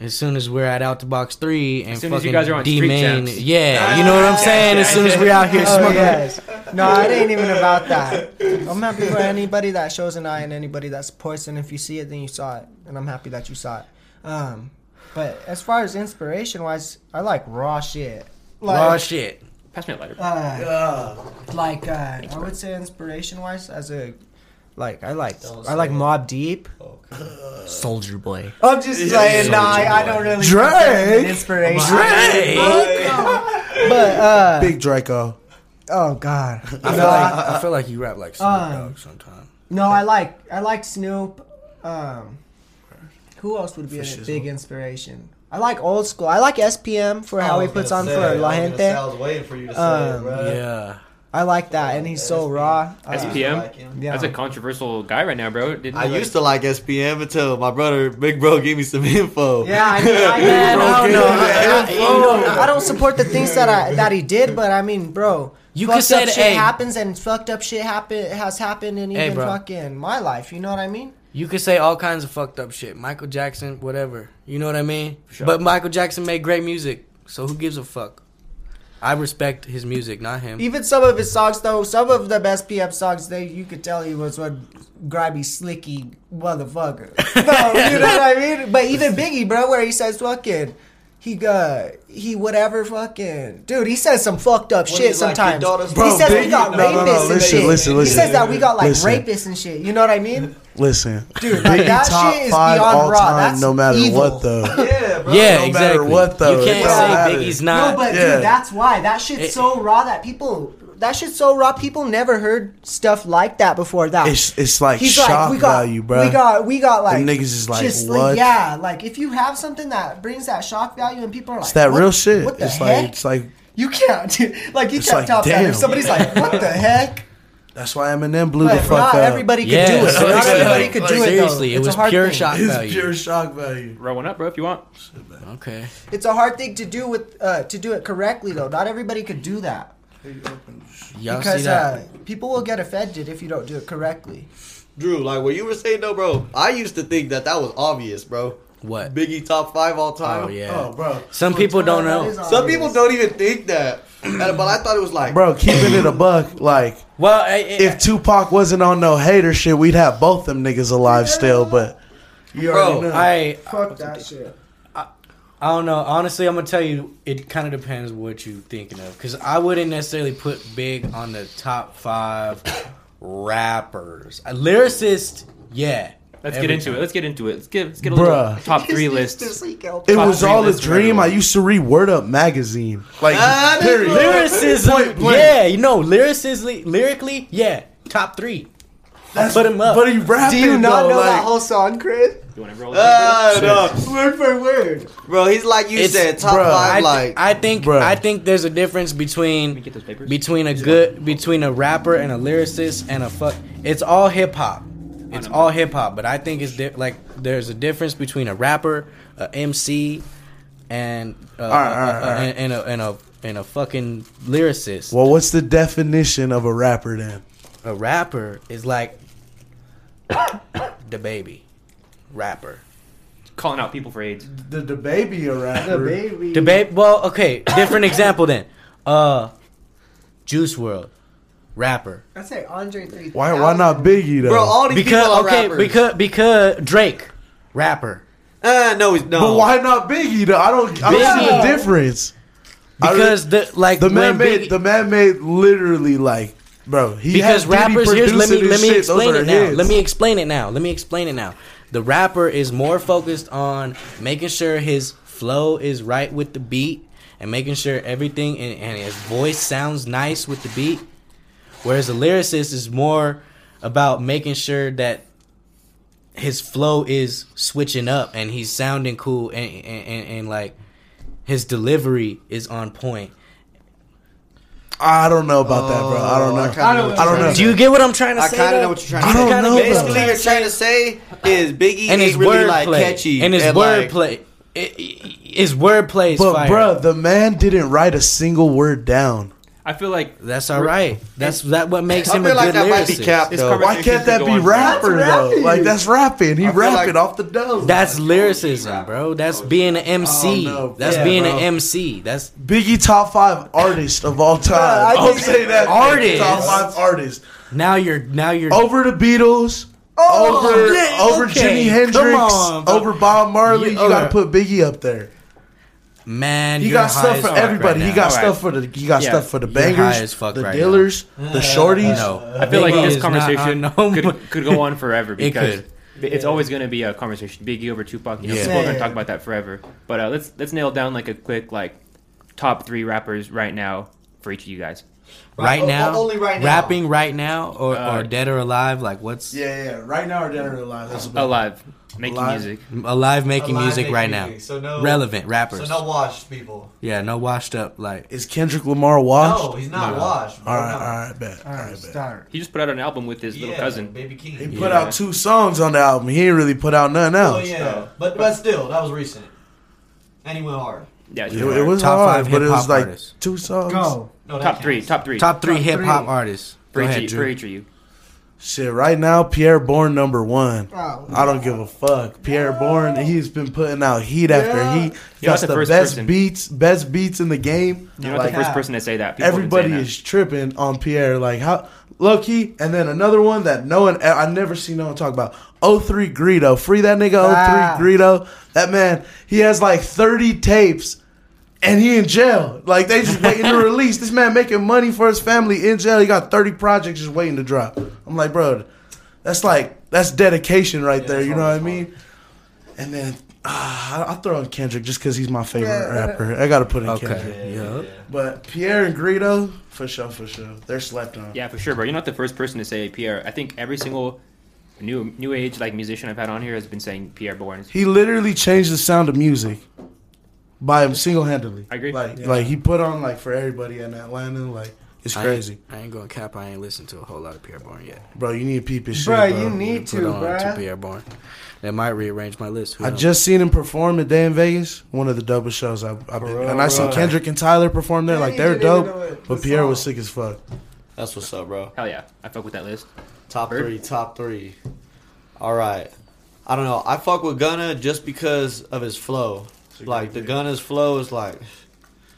as soon as we're at out the box three and As soon as fucking you guys are on D Main, Champs. yeah, you know what I'm saying. As soon as we're out here Oh smoking, yes. No, it ain't even about that. I'm happy for anybody that shows an eye and anybody that supports. And if you see it, then you saw it, and I'm happy that you saw it. Um, but as far as inspiration wise, I like raw shit. Like, raw shit. Pass me a lighter. uh, like uh, I would say inspiration wise, as a like I like I like. Mobb Deep. Soulja Boy. I'm just saying, nah, I, I don't really Drake. consider it inspiration. But uh, Big Draco. oh god, I feel like I- I feel like you rap like Snoop Um, Dogg sometimes. No, I like I like Snoop. Um, who else would be a Fascism. big inspiration? I like old school. I like SPM for how he puts on for La Gente. I was waiting for you to say Um, it, bro. Yeah. I like that, and he's so raw. Uh, SPM? yeah. That's a controversial guy right now, bro. Didn't I you, used to like SPM until my brother, Big Bro, gave me some info. Yeah, I mean, I, Man, I don't know. I, I- you know- I don't support the things that I that he did, but I mean, bro, You fucked could say up that- shit hey. happens, and fucked up shit happen has happened in even bro. fucking my life. You know what I mean? You could say all kinds of fucked up shit. Michael Jackson, whatever. You know what I mean? sure. But Michael Jackson made great music, so who gives a fuck? I respect his music, not him. Even some of his songs, though, some of the best PM songs, they you could tell he was one grimy, slicky motherfucker. no, you know what I mean? But even Biggie, bro, where he says fucking. He got he whatever fucking dude. He says some fucked up What shit is, like, sometimes. he Bro, says we got no, no, no, rapists and listen, shit. listen, he listen. says that we got like Listen. rapists and shit. You know what I mean? Listen, Dude, like, that top shit is five beyond all raw. time, That's no matter evil. what though. Yeah, bro. yeah, no matter exactly. what, though, you can't say matter. Biggie's not. No, but Yeah. dude, that's why that shit's It- so raw that people that shit's so raw. People never heard stuff like that before. That It's it's like He's shock like, we got, value, bro. we got, we got like Them niggas is like, just what? yeah, like if you have something that brings that shock value and people are like, it's that what- real shit. What the it's heck? like it's like you can't, like you It's can't like, top that. If somebody's like, what the heck? That's why Eminem blew But the fuck not up. everybody could Yeah, do it. Not everybody could like, do it. seriously, though. it It's was a hard pure thing. shock It's value. pure shock value. Roll one up, bro, if you want. Okay. It's a hard thing to do with uh, to do it correctly though. Not everybody could do that Y'all because see that? uh, people will get offended if you don't do it correctly. Drew, like what you were saying though, bro. I used to think that that was obvious, bro. what? Biggie top five all time. Oh yeah. Oh, bro, Some people don't know. Some people don't even think that, And- but I thought it was like, bro, keeping it a buck. Like Well, I, I, if Tupac wasn't on no hater shit, we'd have both them niggas alive still. But you Bro, know. I Fuck that shit. I don't know. Honestly, I'm gonna tell you, it kind of depends what you thinking of. Because I wouldn't necessarily put Big on the top five rappers. A lyricist, yeah. Let's Every get into time. it. Let's get into it. Let's get let's get a Bruh. little top three list. It Top was three all a list for dream. I used to read Word Up magazine. Like, Ah, this period. Lyricism, Point blank. yeah. You know, lyrically, lyrically, yeah. Top three. I'll put him up. But he rapping Do you not though, know like, that whole song, Chris? You want to roll? Ah, Uh, no. Word for word. Bro, he's like you It's- said, top bruh, five, I, like. I think Bruh. I think there's a difference Let me between get those papers. between a good between a rapper and a lyricist and a fuck. It's all hip hop. It's all hip hop, but I think it's di- like there's a difference between a rapper, a MC, and uh, right, all right, all right. And, and a and a and a fucking lyricist. well, what's the definition of a rapper then? A rapper is like DaBaby rapper. Calling out people for AIDS. The DaBaby a rapper. The baby. DaBaby. Well, okay, different example then. Uh, Juice WRLD, rapper. I say Andre 3000. Why why not Biggie though? Bro, all these Because people are okay, rappers. because because Drake, rapper. Uh, no, he's no. but why not Biggie though? I don't I don't see the difference. Because the like The man when made Biggie- the man made literally like bro. He because has rappers here's let me let me shit. explain it now. hits. Let me explain it now. Let me explain it now. The rapper is more focused on making sure his flow is right with the beat and making sure everything and, and his voice sounds nice with the beat. Whereas the lyricist is more about making sure that his flow is switching up and he's sounding cool and and, and, and like his delivery is on point. I don't know about that, bro. I don't oh, know. I kinda know what I don't you're know. trying Do you get what I'm trying to say? I say? kind of know what you're I trying to don't say. know, bro. Basically, you're trying to say is Biggie and his ain't really wordplay like catchy and his like, wordplay, i- i- his wordplay is But fire. bro, the man didn't write a single word down. I feel like that's all right. That's that what makes I him feel a like good that might be lyricist. cap This though. conversation Why can't could that go be on rapper though? rapping. Like that's rapping. He I feel rapping like- off the dome. That's lyricism, bro. That's oh, being an MC. I oh, don't know, That's yeah, being bro. an MC. That's Biggie top five artist of all time. I I'll think- say that Artist. top five artist now you're now you're over the Beatles. Oh, over yeah, over okay. Jimi Come Hendrix, on, bro. over Bob Marley. You- You, gotta okay. put Biggie up there. Man. He got stuff for everybody. right he got Alright. stuff for the. He got Yeah. stuff for the bangers, high as fuck the right dealers, the shorties. No, I feel like this is not conversation no- could, could go on forever It because could. it's always going to be a conversation. Biggie over Tupac. You know, Yeah. people are going to talk about that forever. But uh, let's let's nail down like a quick like top three rappers right now for each of you guys. right o- now, only right now. rapping right now, or, Uh, or dead or alive. Like what's Yeah, yeah. Right now or dead or alive. That's about Alive, making Alive. music. alive making Alive music making right music, now? So no Relevant rappers. So no washed people. yeah, no washed up like. Is Kendrick Lamar washed? No, he's not No. washed. bro, All right, no. all right, bet. All All right, right, bet. start. He just put out an album with his little cousin. Baby Keem. He Yeah. put out two songs on the album. He ain't really put out nothing else. Oh else. yeah, but but still, that was recent. And he went hard. Yeah, It, it was Top hard, five but it hip-hop was like artists. two songs. Go. No, that top three. Top three. Top three Top hip hop artists. for Go ahead, of- Drew. you. Shit, right now Pi'erre Bourne number one. Oh, I don't give a fuck. Pi'erre Bourne, he's been putting out heat after Yeah. heat. You're He got the the first best person. beats, best beats in the game. You're not Like, the first Yeah. person to say that. People have been everybody saying that. is tripping on Pi'erre. Like how low key, and then another one that no one I never see no one talk about. 03 Greedo, free that nigga 03 Ah. Greedo. That man, he has like 30 tapes. And he in jail. Like they just waiting to release. This man making money for his family in jail. He got 30 projects just waiting to drop. I'm like, bro, that's like that's dedication right Yeah, there. You know what I mean? And then uh, I'll throw in Kendrick just because he's my favorite rapper. I gotta put in Okay. Kendrick. Yeah. But Pi'erre and Greedo, for sure, for sure, they're slept on. Yeah, for sure, bro. You're not the first person to say Pi'erre. I think every single new new age like musician I've had on here has been saying Pi'erre Bourne. He literally changed the sound of music by him single handedly. I agree. Like, Yeah. like he put on like for everybody in Atlanta. Like, it's I crazy, ain't, I ain't going to cap. I ain't listened to a whole lot of Pi'erre Bourne yet. bro. You need to peep his shit, Bro, bro. you need Put to, on to bro. Pi'erre Bourne. That might rearrange my list. Who I knows? just seen him perform a day in Vegas. One of the dopest shows I've, I've been. Bro, And I seen. Kendrick and Tyler perform there. I Like they're dope. But the Pi'erre was sick as fuck. That's what's up, bro. Hell yeah, I fuck with that list. Top Bird? three, top three. All right. I don't know. I fuck with Gunna just because of his flow. Like the Gunna's flow is like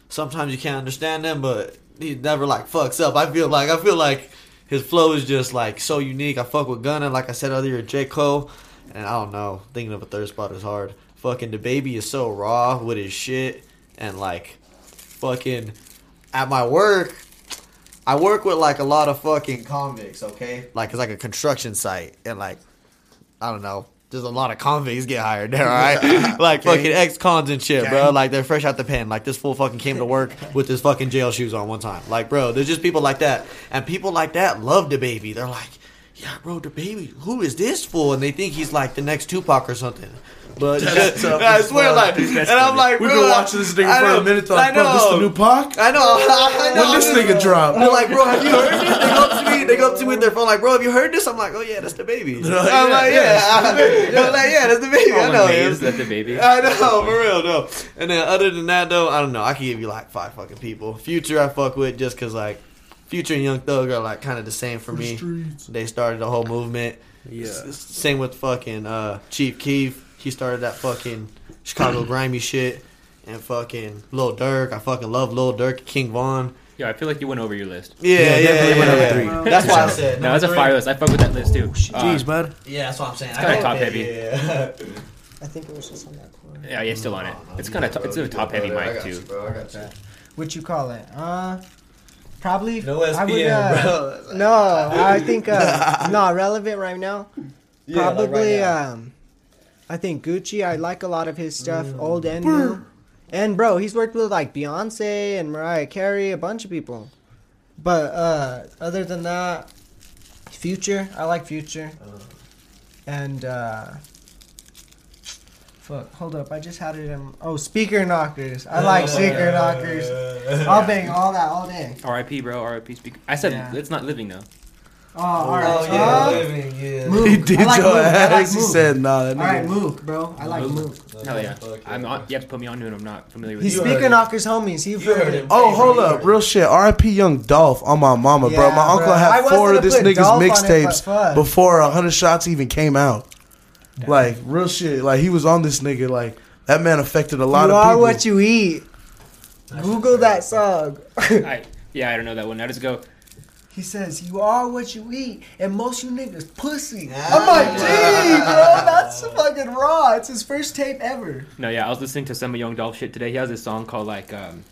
sometimes you can't understand him, but he never like fucks up. I feel like I feel like his flow is just like so unique. I fuck with Gunna, like I said earlier, J Cole, and I don't know. Thinking of a third spot is hard. fucking DaBaby is so raw with his shit and like fucking at my work I work with like a lot of fucking convicts, okay? Like it's like a construction site and like I don't know. There's a lot of convicts get hired there, all right? like fucking ex-cons and shit, bro. Like they're fresh out the pen. Like this fool fucking came to work with his fucking jail shoes on one time. Like, bro, there's just people like that, and people like that love DaBaby. They're like, yeah, bro, DaBaby. Who is this fool? And they think he's like the next Tupac or something. But That's tough I as swear, like, and I'm like, We've been watching this nigga I for know, a minute. I Like, bro, this the know. new Pac? I know. I know. When this nigga drop? They're like, bro, have you heard this? They go up to me. They go up to me with their phone, like, bro, have you heard this? I'm like, oh yeah, that's DaBaby. I'm yeah, like, yeah. I'm like, yeah, that's DaBaby. I I'm know amazed him. at DaBaby. I know, for real, no. And then other than that, though, I don't know. I can give you like five fucking people. Future, I fuck with just cause like Future and Young Thug are like kind of the same for me. They started the whole movement. Yeah. S- s- Same with fucking uh, Chief Keef. He started that fucking Chicago grimy shit. And fucking Lil Durk. I fucking love Lil Durk. King Von. Yeah, I feel like you went over your list. Yeah, yeah, yeah. definitely went yeah, over yeah. three. That's why I said. No, that's a fire list. I fuck with that list too. Uh, Jeez, bud. Yeah, that's what I'm saying. It's kinda top heavy. Yeah. I think it was just on that corner. yeah, yeah, still on it. It's kind of it's a top heavy mic too. you, bro. I got you. What you call it? Uh, probably. No I would, uh, bro. No, I think uh, not relevant right now. Yeah, like Probably, right now. um, I think Gucci. I like a lot of his stuff, old and new. And bro, he's worked with like Beyonce and Mariah Carey, a bunch of people. But uh, other than that, Future. I like Future. And uh, fuck, hold up. I just had it in. Oh, Speaker Knockerz. I like Speaker Knockerz. I'll bang all that all day. R.I.P. Bro. R.I.P. Speaker. I said Yeah. it's not living though. Oh, all right. Oh yeah, Uh, living, yeah. Mook. He did I like your Mook. I like he said, nah, that All right, nigga. Mook, bro. I like Mook. Hell yeah. Fuck I'm yeah. on, you have to put me on to it. I'm not familiar with He's it. heard speaker him. knockers homies. He You heard him. Oh, hold up, real shit. R.I.P. Young Dolph on my mama, bro. My uncle bro. Had four of this nigga's Dolph on it, but mixtapes before a hundred shots even came out. Like real shit. Like he was on this nigga. Like that man affected a lot you of are people. what you eat. Google that song. I, yeah, I don't know that one. I just go. He says, "You are what you eat," and most you niggas pussy. I'm like, gee, bro, that's fucking raw. It's his first tape ever. No, yeah, I was listening to some of Young Dolph shit today. He has this song called like um,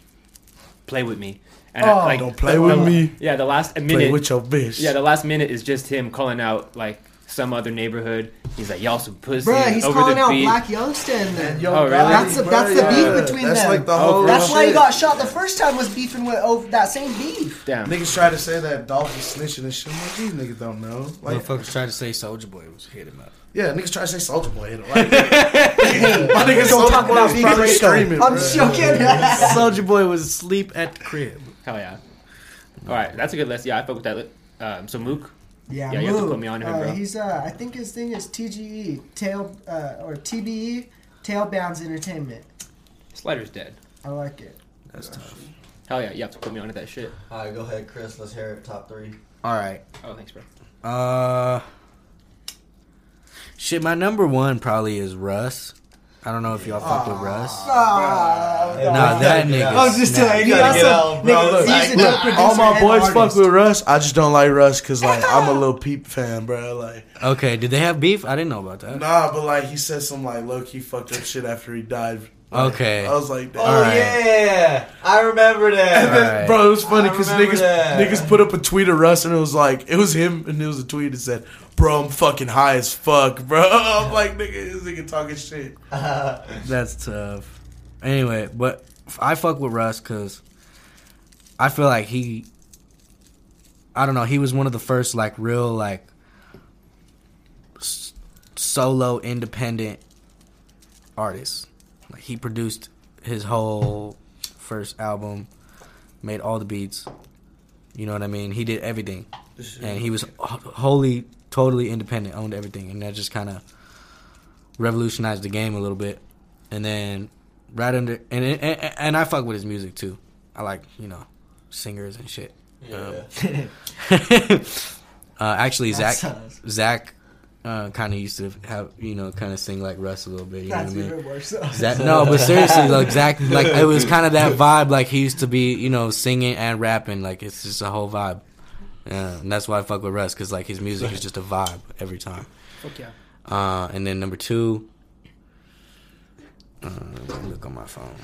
"Play with Me," and I, Oh. like Don't play with the- me. Yeah, the last minute. Play with your bitch. yeah, the last minute is just him calling out like some other neighborhood. He's like, "Y'all some pussy." Bro, he's over calling the out beat. Black Youngsta. Then. Yo, Oh, really? That's the- that's the beef between That's them. like the Oh, whole. for That's real? why he got shot the first time. Was beefing with over that same beef. Damn. Niggas try to say that Dolph was snitching and shit. I'm like, these niggas don't know. Like, Motherfuckers tried to say Soulja Boy was hit him up. yeah, niggas try to say Soulja Boy. hit him. Like, my nigga Don't talk about was Big probably Rico. screaming. I'm bro. joking. Soulja Boy was asleep at the crib. Hell yeah. All right, that's a good list. Yeah, I fuck with that. Um, so Mook. Yeah, Yeah, you have to put me on to him, uh, bro. He's uh, I think his thing is TGE, tail uh, or TBE, Tail Bounds Entertainment. Slider's dead. I like it. That's tough. Hell yeah, you have to put me onto that shit. All right, go ahead, Chris. Let's hear it. Top three. All right. Oh, thanks, bro. Uh, shit. My number one probably is Russ. I don't know if y'all fuck with Russ. Ah, Nah, that nigga. I was just Nah. telling You you. gotta get also, out, bro. nigga, Look, he's like, a look, All my and boys fuck with Russ. I just don't like Russ because like I'm a Lil Peep fan, bro. Like Okay, did they have beef? I didn't know about that. nah, but like he said some like low key fucked up shit after he died. Like, Okay. I was like, damn. Oh Alright. yeah, I remember that. And then, Alright. bro, it was funny because niggas, that. niggas put up a tweet of Russ and it was like, it was him and it was a tweet that said, bro, I'm fucking high as fuck, bro. I'm like, nigga, this nigga talking shit. That's tough. Anyway, but I fuck with Russ because I feel like he. I don't know. He was one of the first like real like s- solo independent artists. Like he produced his whole first album, made all the beats. You know what I mean? He did everything, and he was wh- wholly, totally independent, owned everything, and that just kind of revolutionized the game a little bit. And then right under, and and, and I fuck with his music too. I like you know singers and shit. Um, uh, actually, Zach us. Zach uh, kind of used to have you know kind of sing like Russ a little bit. You That's know what I mean? worse. Zach, no, but seriously, like Zach, like it was kind of that vibe. Like he used to be, you know, singing and rapping. Like it's just a whole vibe. Yeah, and that's why I fuck with Russ because like his music is just a vibe every time. Fuck yeah. Uh, and then number two, Uh, let me look on my phone.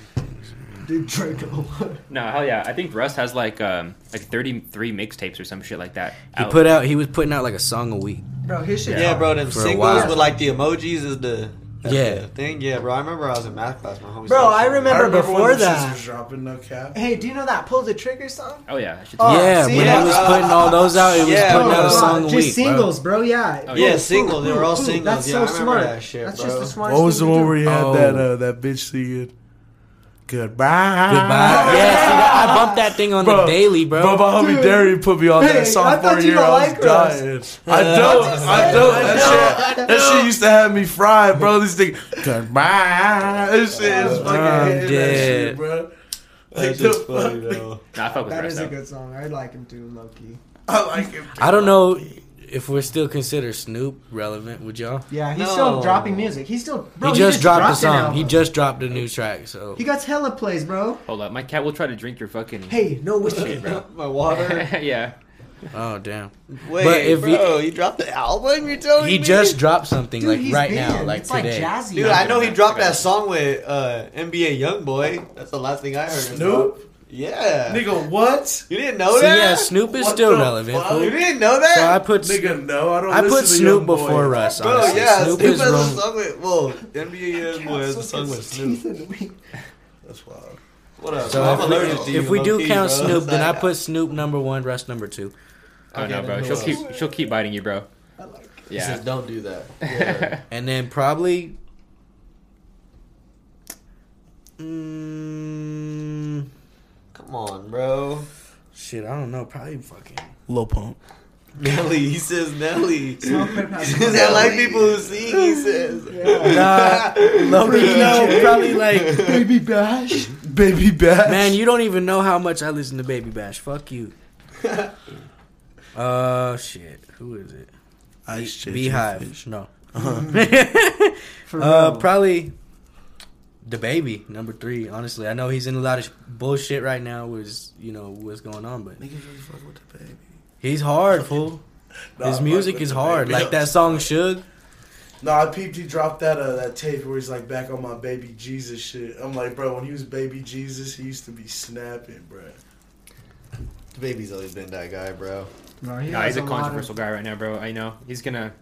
Dude, Draco. No, hell yeah. I think Russ has like um like 33 mixtapes or some shit like that. He out. put out. He was putting out like a song a week. Bro, his shit. Yeah, bro, them For a singles while. with like the emojis is the that's Yeah. thing. Yeah, bro. I remember I was in math class. My homie. Bro, started I showing me. remember- I remember before when the shits that. dropping, no cap. Hey, do you know that Pull the Trigger song? Oh yeah. that shit's- Oh, yeah, see, when yeah, he was putting all those out, it was putting bro. out a song a week. Just singles, bro. Yeah. Oh, Yeah, Ooh, singles. They were all ooh, ooh. singles. That's yeah, so I smart. that shit, That's bro. just the smartest What was the thing to one where you had Oh. that uh, that bitch singing? Goodbye. Goodbye. Yeah, I bumped that thing on the daily, bro. Bro, my homie Dude. Darian put me on Hey, that I sophomore thought you year. don't I was like dying. Uh, I don't. I don't. That shit, that shit used to have me fried, bro. This thing, goodbye. This shit is fucking I'm hitting that shit, bro. That's just funny though. Nah, I fuck with That Russ is a good song. I like him too, low key. I like it. I don't know if we're still consider Snoop relevant. Would y'all? Yeah, he's No. still dropping music. He's still. Bro, he just dropped the an song. album. He just dropped a new track. So He got hella plays, bro. Hold up, my cat will try to drink your fucking. Hey, no whiskey, bro. My water. yeah. oh damn, Wait, But if bro, you dropped the album? You're telling he me? just dropped something Dude, like he's right been. now, like it's today. like jazzy. Dude, I know he dropped that song with uh, NBA YoungBoy. That's the last thing I heard. of Snoop? Yeah. Nigga, what? You didn't know So that? yeah, Snoop is What still the relevant. fuck? fool. You didn't know that? So I put Nigga, no, I don't. I listen put to Snoop Young Boy. before Russ. Bro, honestly. yeah, Snoop Snoop is has a wrong. song with, well, NBA YoungBoy has a song with Snoop. That's wild. What up? So? I'm if, allergic to you. if we do low-key, count bro. Snoop, then I put Snoop number one, Russ number two. Oh Okay, no, bro. She'll keep she'll keep biting you, bro. He Yeah. says, don't do that. And then probably. Mm, Come on, bro. shit, I don't know. Probably fucking. Low pump. Nelly. He says Nelly. Smoke Pimp has He says, I like people who sing, he says. Nah, low key, no, probably like. Baby Bash. Baby bash. Man, you don't even know how much I listen to Baby Bash. Fuck you. Uh, shit. Who is it? Ice Church Beehive. Fish. No. For Uh, real. probably DaBaby number three. Honestly, I know he's in a lot of sh- bullshit right now. Was you know what's going on, but Niggas really fuck with DaBaby. he's hard, fool. Nah, His music is hard. baby. Like that song "Suge." No, I peeped. He dropped that uh, that tape where he's like back on my baby Jesus shit. I'm like, bro, when he was baby Jesus, he used to be snapping, bro. DaBaby's always been that guy, bro. No, he Nah, he's a lot of- controversial guy right now, bro. I know he's gonna.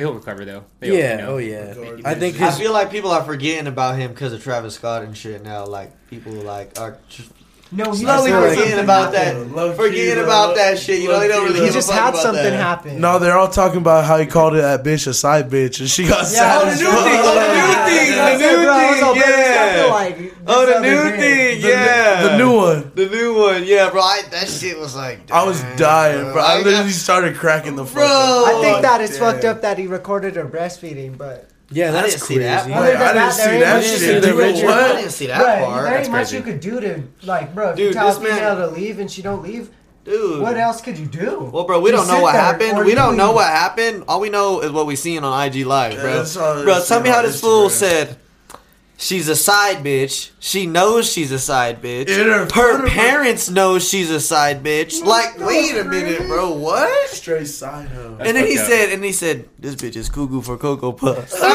I hope recover though. They hope, Yeah. you know. Oh yeah. I think I his. feel like people are forgetting about him because of Travis Scott and shit now. Like, people like are just No, he slowly feel like- forgetting about that. Low-key, Forgetting though. about that shit. You know, they don't really though. He give a just fuck had about something that. happen. No, they're all talking about how he called it that bitch a side bitch, and she got Yeah, sad oh, the as new fuck. thing, oh, the new thing, the new bro. I was thing, all pissed. I yeah. Oh, the new thing, yeah. The new one. The new one, yeah, bro. I, that shit was like. I was damn, dying, bro. I got- literally started cracking the fuck Bro. up. I think that it's fucked up that he recorded her breastfeeding, but Yeah, that's I didn't see that. Wait, Other I didn't see there that shit. can do Richard. your- I didn't see that Right, part. There That's ain't much crazy. you could do to like, bro. If Dude, you tell a this man- female to leave and she don't leave, Dude. what else could you do? Well, bro, we Just don't know what there, happened. We don't know what happened. All we know is what we seen on IG Live, bro. that's all Bro, tell me how this fool said she's a side bitch. She knows she's a side bitch. Her Her front her- parents know she's a side bitch. Like, wait a minute, bro. What? Straight side hoe. And then he fucked up. said, and he said, this bitch is cuckoo for Cocoa Puffs.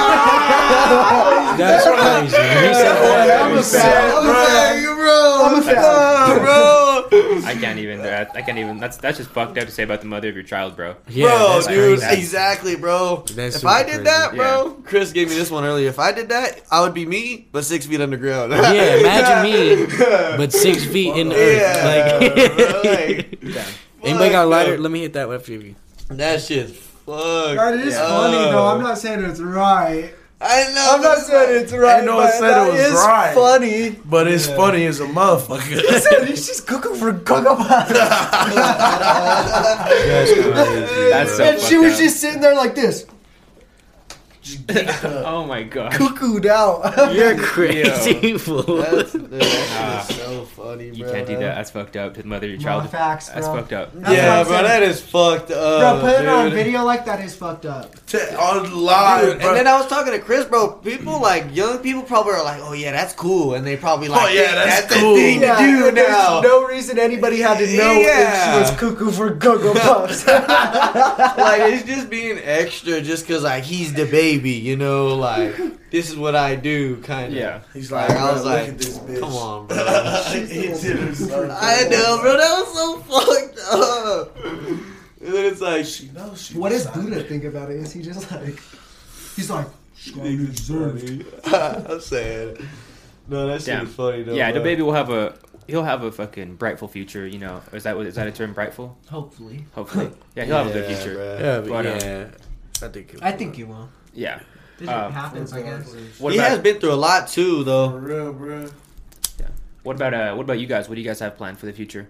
That's crazy. He said that. I'm a fan. I'm a fan, bro. I'm a fan. Bro. I can't even. That, I can't even. That's that's just fucked up to say about the mother of your child, bro. Yeah, bro, dude, crazy. exactly, bro. That's if I did crazy. that, bro, Chris gave me this one earlier. If I did that, I would be me, but six feet underground. Yeah, imagine me, but six feet in the earth. bro, Like, Damn. anybody got a lighter? bro. Let me hit that left of you. That shit's fucked. That is funny though. I'm not saying it's right. I know. I'm not saying it's right. I know it but said it was right. funny. But it's Yeah. funny as a motherfucker. She's cooking for Cocoa Puffs. That's crazy. That's so and she was up. just sitting there like this, Oh my god. cuckooed out. You're crazy, Yo. fool. That's, dude, that Ah. shit is so funny, bro. You can't do that. That's fucked up. To the mother of your No, child. facts, That's fucked up. That's Yeah, I'm bro, that is fucked up. Bro, putting it on video like that is fucked up. T- on live, Dude, and then I was talking to Chris, bro. People like young people probably are like, "Oh yeah, that's cool," and they probably like, Oh, yeah, that's the cool. thing to do and there's now." no reason anybody had to know Yeah. if she was cuckoo for Cocoa Puffs. like it's just being extra, just cause like he's the baby. baby, you know, like this is what I do, kind of. Yeah. He's Like, like, I was look like, at this bitch. come on, bro. he did it so I know, bro. That was so fucked up. And then it's like, She knows she What does was Buddha think about it? Is he just like, he's like, I'm saying. No, that shit Damn. is funny though. yeah, the bro. baby will have a he'll have a fucking brightful future. You know, is that what is that a term? Brightful? hopefully. Hopefully, yeah, he'll have a good future. bro. Yeah, but But, uh, yeah. I think. it I think you will. Yeah. It Um, happens, I guess. What he about has been through a lot too, though. For real, bro. Yeah. what about uh what about you guys? What do you guys have planned for the future?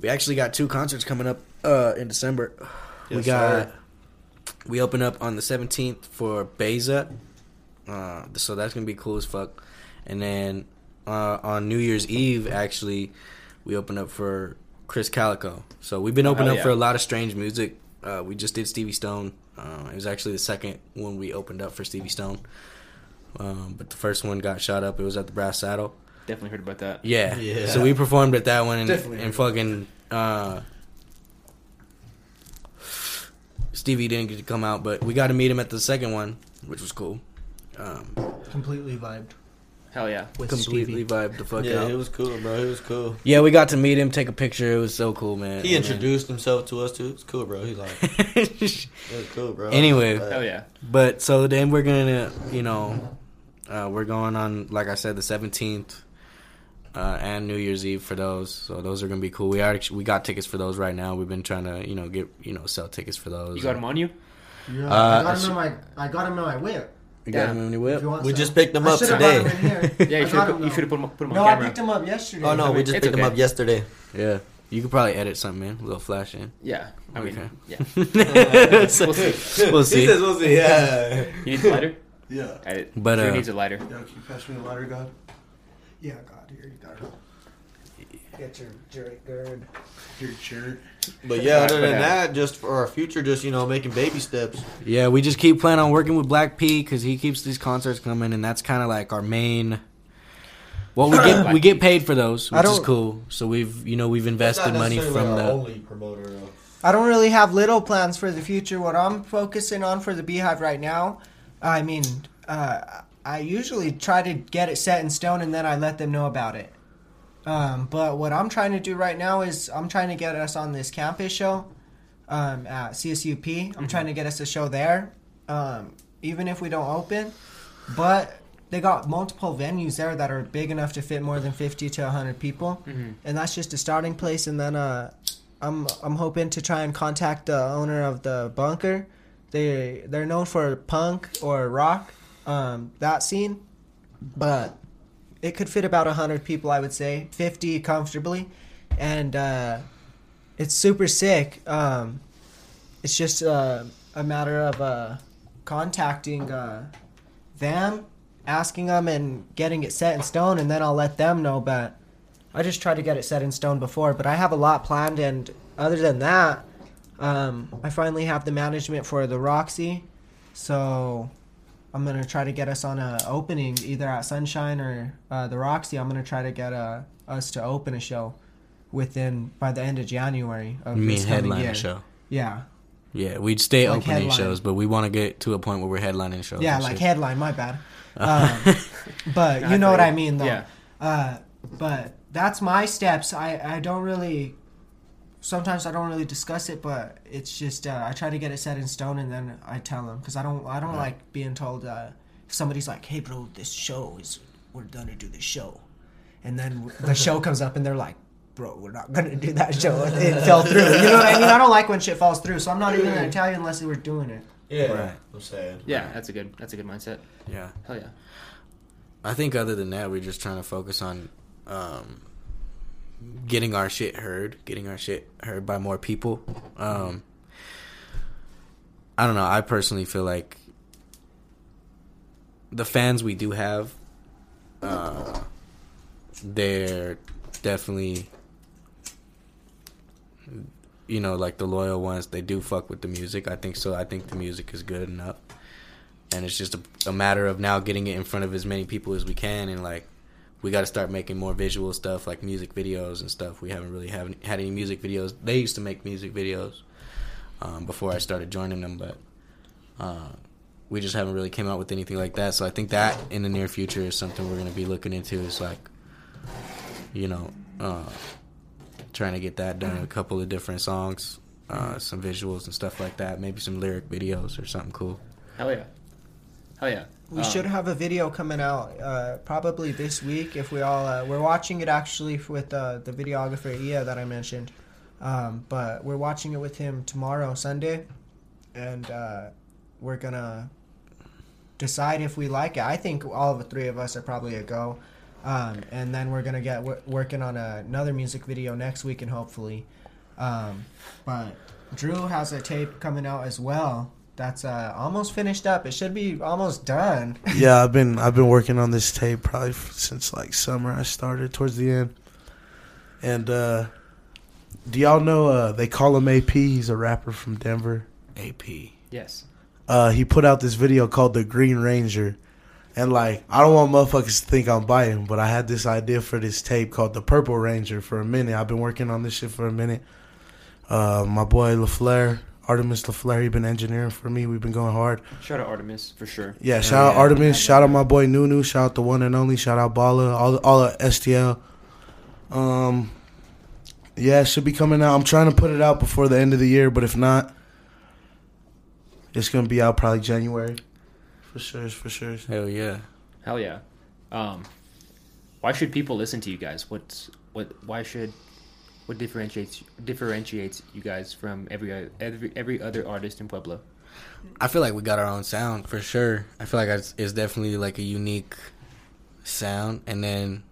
We actually got two concerts coming up uh, in December. we Yes, got sir. we open up on the 17th for Beza. Uh, so that's gonna be cool as fuck. And then uh, on New Year's Eve, actually, we open up for Krizz Kaliko. So we've been Oh, opening hell up yeah. for a lot of strange music. Uh, we just did Stevie Stone. Uh, it was actually the second one we opened up for Stevie Stone. Um, but the first one got shot up. It was at the Brass Saddle. Definitely heard about that. Yeah. Yeah. So we performed at that one and, Definitely. and fucking uh Stevie didn't get to come out, but we got to meet him at the second one, which was cool. Um, Completely vibed Hell yeah. with completely Stevie. vibed the fuck Yeah, out. it was cool, bro. It was cool. yeah, we got to meet him, take a picture. It was so cool, man. He And then- introduced himself to us too. It's cool, bro. He's like, it was cool, bro. Anyway. Hell yeah. But so then we're gonna, you know, uh, we're going on, like I said, the seventeenth uh, and New Year's Eve for those. So those are gonna be cool. We actually we got tickets for those right now. We've been trying to, you know, get you know sell tickets for those. You got them on you? Yeah, Uh, I got sh- him in my, I got him in my whip. You got them in your whip. You We some. just picked them I up should've today. brought 'em in here. Yeah, I you should got have 'em you though. should have put them put 'em No, on I camera. picked him up yesterday. Oh no, I we just it's picked them okay. up yesterday. Yeah, you could probably edit something in, a little flash in. Yeah. I mean, Okay. yeah. we'll We'll see. We'll see. He says we'll see. Yeah. You need a lighter? Yeah. I, But, Drew uh, needs a lighter. Yo, can you pass me the lighter, God? Yeah, God, here you go. Get your jerk gird. Your shirt. But yeah, other than that, just for our future, just you know, making baby steps. Yeah, we just keep planning on working with Black P because he keeps these concerts coming, and that's kind of like our main. Well, we get we get paid for those, I which is don't- cool. So we've you know we've invested money from the. only promoter. Though. I don't really have little plans for the future. What I'm focusing on for the Beehive right now, I mean, uh, I usually try to get it set in stone and then I let them know about it. Um, but what I'm trying to do right now is I'm trying to get us on this campus show um, at CSUP. I'm trying to get us a show there, um, even if we don't open. But they got multiple venues there that are big enough to fit more than 50 to 100 people, Mhm. and that's just a starting place. And then uh, I'm I'm hoping to try and contact the owner of the bunker. They they're known for punk or rock, um, that scene, but it could fit about hundred people. I would say fifty comfortably, and uh, it's super sick. Um, it's just uh, a matter of uh, contacting uh, them, asking them, and getting it set in stone, and then I'll let them know. But I just tried to get it set in stone before, but I have a lot planned, and other than that, um, I finally have the management for the Roxy, so I'm gonna try to get us on a opening either at Sunshine or uh, the Roxy. I'm gonna try to get uh, us to open a show within by the end of January of You mean this headline year. show? Yeah, Yeah, we'd stay Like opening headline. shows, but we want to get to a point where we're headlining shows. yeah, like shit. headline. My bad. Um, but you know what. I mean, though. Yeah. Uh, but that's my steps. I, I don't really. Sometimes I don't really discuss it, but it's just uh, I try to get it set in stone, and then I tell them because I don't I don't like being told uh, if somebody's like, "Hey, bro, this show is we're gonna do this show," and then the show comes up, and they're like, "Bro, we're not gonna do that show. It, it fell through." You know what I mean? I don't like when shit falls through, so I'm not even gonna tell you unless we're doing it. Yeah, Right. I'm saying. Yeah, that's a good that's a good mindset. yeah. Hell yeah. I think other than that, we're just trying to focus on um, getting our shit heard, getting our shit heard by more people. Um, I don't know. I personally feel like the fans we do have, uh, they're definitely, you know, like the loyal ones. They do fuck with the music. I think so. I think the music is good enough and it's just a, a matter of now getting it in front of as many people as we can and like we got to start making more visual stuff like music videos and stuff we haven't really haven't had any music videos they used to make music videos um, before i started joining them but uh, we just haven't really came out with anything like that. So I think that in the near future is something we're gonna be looking into. Is like, you know, uh, trying to get that done. A couple of different songs, uh, some visuals and stuff like that. Maybe some lyric videos or something cool. Hell yeah. Hell yeah. We Um, should have a video coming out uh, probably this week if we all uh, we're watching it actually with uh, the videographer Ia that I mentioned, um, but we're watching it with him tomorrow Sunday, and uh, we're gonna decide if we like it. I think all of the three of us are probably a go, um, and then we're gonna get w- working on another music video next week and hopefully, um, but Drew has a tape coming out as well. That's uh, almost finished up. It should be almost done. yeah, I've been I've been working on this tape probably since like summer. I started towards the end, and uh, do y'all know uh, they call him AP? He's a rapper from Denver. AP. Yes. Uh, he put out this video called the Green Ranger, and like I don't want motherfuckers to think I'm biting, but I had this idea for this tape called the Purple Ranger for a minute. I've been working on this shit for a minute. Uh, my boy LaFleur, Artemis LaFleur, he been engineering for me. We've been going hard. Shout out Artemis for sure. Yeah, shout out yeah. Artemis. Shout out my boy Nunu. Shout out the one and only. Shout out Bala. All all of STL. Um, yeah, it should be coming out. I'm trying to put it out before the end of the year, but if not, it's gonna be out probably January. For sure, for sure. Hell yeah. Hell yeah. Um, why should people listen to you guys? What's what? Why should what differentiates differentiates you guys from every every every other artist in Pueblo? I feel like we got our own sound for sure. I feel like it's, it's definitely like a unique sound, and then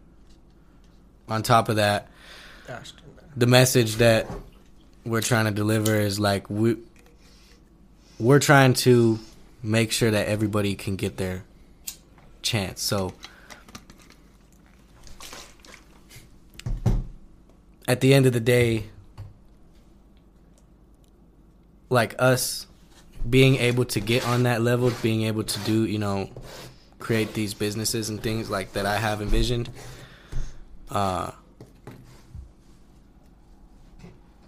on top of that, the message that we're trying to deliver is like we we're trying to make sure that everybody can get their chance. So at the end of the day, like us being able to get on that level, being able to do, you know, create these businesses and things like that I have envisioned. Uh,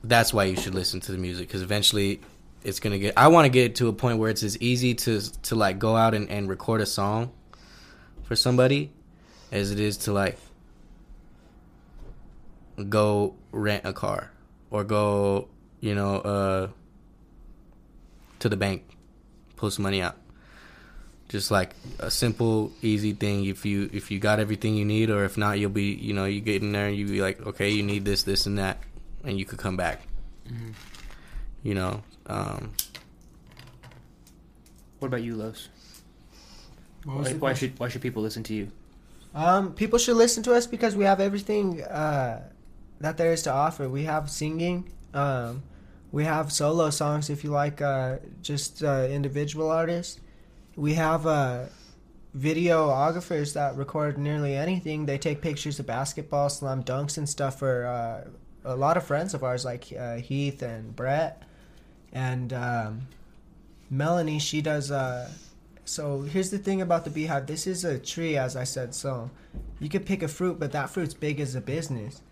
that's why you should listen to the music because eventually it's gonna get. I want to get to a point where it's as easy to to like go out and, and record a song for somebody as it is to like go rent a car or go, you know, uh, to the bank, pull some money out. Just like a simple, easy thing. If you if you got everything you need, or if not, you'll be you know you get in there and you be like, okay, you need this, this, and that, and you could come back. You know, um, What about you, Los? Why, why should why should people listen to you? Um, people should listen to us because we have everything uh, that there is to offer. We have singing. Um, we have solo songs if you like uh, just uh, individual artists. We have uh, videographers that record nearly anything. They take pictures of basketball, slam dunks, and stuff for uh, a lot of friends of ours like uh, Heath and Brett. And um, Melanie, she does. Uh, so here's the thing about the beehive. This is a tree, as I said. So you could pick a fruit, but that fruit's big as a business.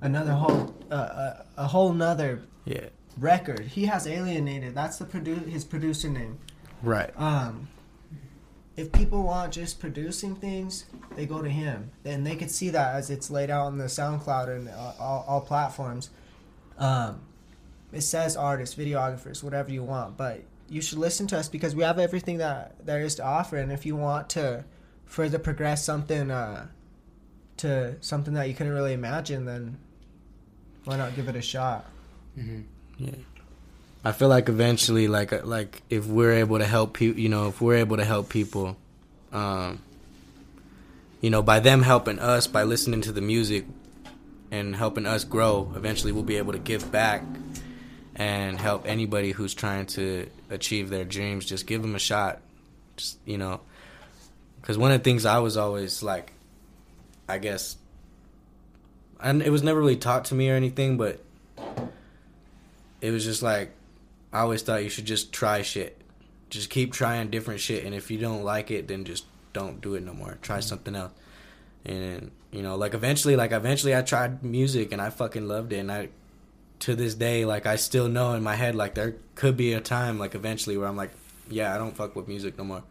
Another whole, uh, a, a whole nother yeah, record. He has alienated. That's the produ- his producer name. right. Um, if people want just producing things, they go to him, and they could see that as it's laid out on the SoundCloud and uh, all, all platforms. Um, it says artists, videographers, whatever you want, but you should listen to us because we have everything that there is to offer. And if you want to further progress something uh, to something that you couldn't really imagine, then why not give it a shot? Yeah. I feel like eventually, like uh, like if we're able to help people, you know, if we're able to help people, um, you know, by them helping us, by listening to the music, and helping us grow, eventually we'll be able to give back and help anybody who's trying to achieve their dreams. Just give them a shot, just you know, because one of the things I was always like, I guess, and it was never really taught to me or anything, but it was just like I always thought you should just try shit. Just keep trying different shit and if you don't like it then just don't do it no more. Try mm-hmm. something else. And you know, like eventually like eventually I tried music and I fucking loved it and I to this day like I still know in my head like there could be a time like eventually where I'm like yeah, I don't fuck with music no more.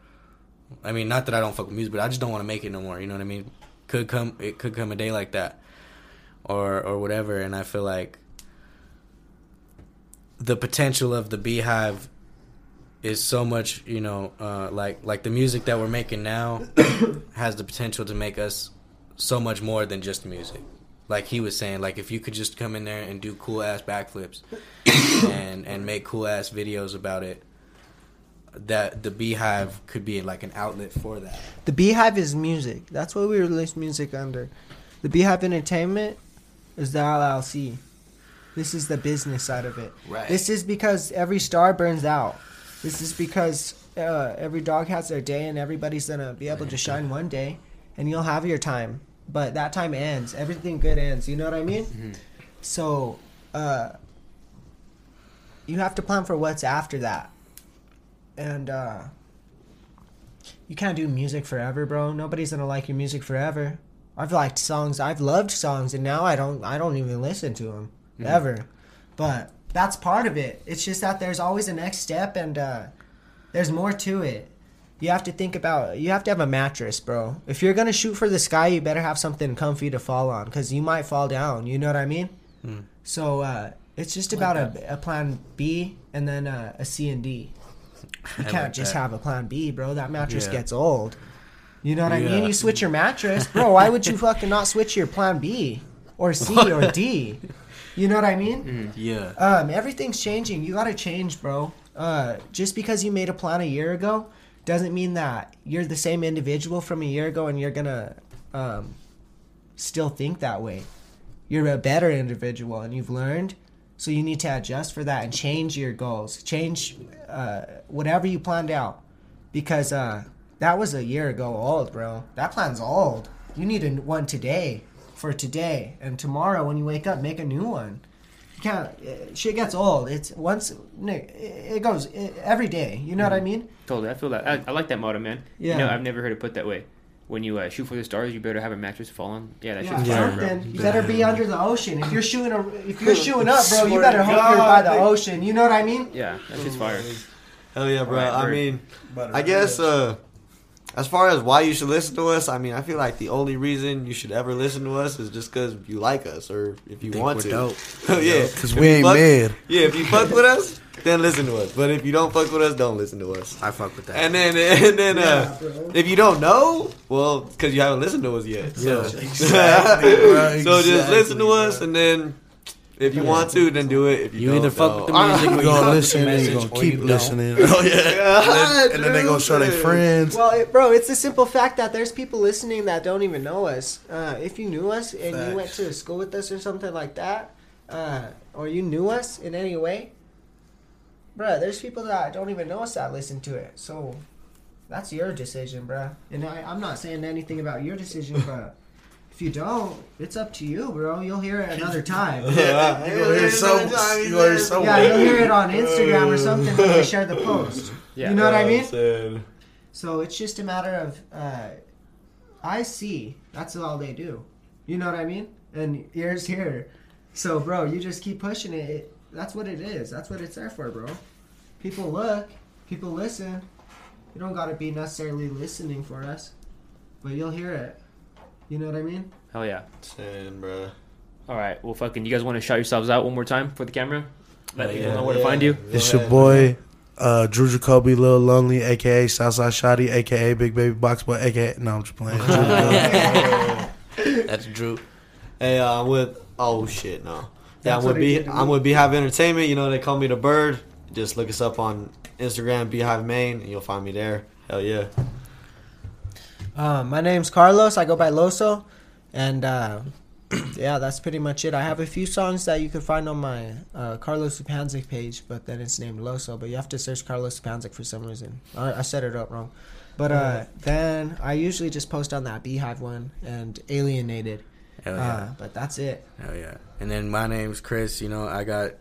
I mean, not that I don't fuck with music, but I just don't want to make it no more. You know what I mean? Could come, it could come a day like that, or or whatever. And I feel like the potential of the Beehive is so much, you know, uh, like like the music that we're making now has the potential to make us so much more than just music. Like he was saying, like if you could just come in there and do cool ass backflips and and make cool ass videos about it, that the Beehive could be like an outlet for that. The Beehive is music. That's what we release music under. The Beehive Entertainment is the LLC. This is the business side of it. Right. This is because every star burns out. This is because uh, every dog has their day, and everybody's gonna be able to shine one day, and you'll have your time. But that time ends. Everything good ends. You know what I mean? So, uh, you have to plan for what's after that, and uh, you can't do music forever, bro. Nobody's gonna like your music forever. I've liked songs. I've loved songs, and now I don't. I don't even listen to them ever. But that's part of it. It's just that there's always a next step, and uh, there's more to it. You have to think about. You have to have a mattress, bro. If you're gonna shoot for the sky, you better have something comfy to fall on, because you might fall down. You know what I mean? So uh, it's just about a, a plan B and then uh, a C and D. You I can't like just that. have a plan B, bro. That mattress Yeah. gets old. You know what I mean? You switch your mattress, bro. Why would you fucking not switch your plan B or C or D? You know what I mean? Yeah. Um, everything's changing. You gotta change, bro. Uh, just because you made a plan a year ago doesn't mean that you're the same individual from a year ago and you're gonna um, still think that way. You're a better individual and you've learned, so you need to adjust for that and change your goals. Change uh, whatever you planned out, because uh, that was a year ago old, bro. That plan's old. You need a one today for today, and tomorrow when you wake up, make a new one. You can't. uh, Shit gets old. It's once. Nick, it it goes uh, every day. You know what I mean? Totally, I feel that. I, I like that motto, man. Yeah. You know, I've never heard it put that way. When you uh, shoot for the stars, you better have a mattress to fall on. Yeah, that Yeah, shit's fire, bro. You better be under the ocean. If you're shooting, a, if you're shooting up, bro, you better hope you're by the ocean. You know what I mean? Yeah, that shit's fire. Hell yeah, bro. Alright, I mean, I guess uh, as far as why you should listen to us, I mean, I feel like the only reason you should ever listen to us is just because you like us or if you Think want we're to. dope. yeah, Because If we you ain't fuck- mad. Yeah, if you fuck with us, then listen to us. But if you don't fuck with us, don't listen to us. I fuck with that. And then, and then, uh, Yeah, bro. if you don't know, well, because you haven't listened to us yet. So, Yeah, exactly, bro, so just listen to us, bro. and then if you want to, then do it. If you, You don't, either fuck with the don't. music or You you gonna listen the and you message gonna keep you don't. listening. Oh yeah. And then, and then they gonna show their friends. Well, it, bro, it's the simple fact that there's people listening that don't even know us. Uh, if you knew us and you went to school with us or something like that, uh, or you knew us in any way, bro, there's people that don't even know us that listen to it. So that's your decision, bro. And I, I'm not saying anything about your decision, but if you don't, it's up to you, bro. You'll hear it another time. Yeah, You gonna hear so. You gonna hear so. Yeah, you'll hear it on Instagram or something when we share the post. Yeah. You know what I mean? mean? So it's just a matter of uh, I see. That's all they do. You know what I mean? And ears here. So, bro, you just keep pushing it. it. That's what it is. That's what it's there for, bro. People look. People listen. You don't gotta be necessarily listening for us, but you'll hear it. You know what I mean? Hell yeah. Saying, bro. All right. Well, fucking, you guys want to shout yourselves out one more time for the camera? Let people know where to find you. It's your boy, uh, Drew Jacoby, Lil Lonely, aka Southside Shotty, aka Big Baby Box Boy, aka no, I'm just playing. Drew That's Drew. Hey, uh, I'm with. Oh shit, no. Yeah, That's I'm with he B. did to I'm with Beehive Entertainment. You know they call me the Bird. Just look us up on Instagram, Beehive Main, and you'll find me there. Hell yeah. Um, my name's Carlos. I go by Loso, and uh, yeah, that's pretty much it. I have a few songs that you can find on my uh, Carlos Upanzik page, but then it's named Loso. But you have to search Carlos Upanzik for some reason. I, I set it up wrong. But uh, then I usually just post on that Beehive one and Alienated. Hell yeah. Uh, but that's it. Hell yeah. And then my name's Chris. You know, I got,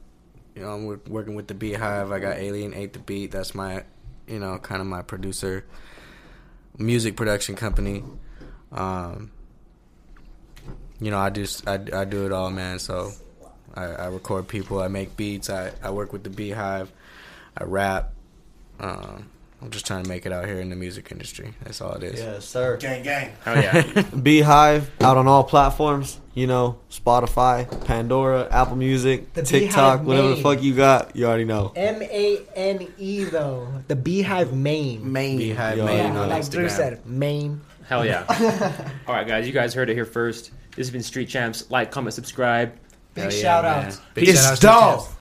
you know, I'm working with the Beehive. I got Alien Eight the Beat. That's my, you know, kind of my producer, music production company. Um, you know, I just I, I do it all, man. So I, I record people. I make beats. I, I work with the Beehive. I rap. Um, I'm just trying to make it out here in the music industry. That's all it is. Yes, sir. Gang, gang. Hell yeah. Beehive out on all platforms. You know, Spotify, Pandora, Apple Music, The TikTok, Beehive whatever the fuck you got. You already know. M A N E though. The Beehive Mane. Main. Beehive Yo, Mane Yeah, on like Drew said, Mane. Hell yeah. All right, guys, you guys heard it here first. This has been Street Champs. Like, comment, subscribe. Big Hell yeah, shout man. out. Big It's shout out to dog. Champs.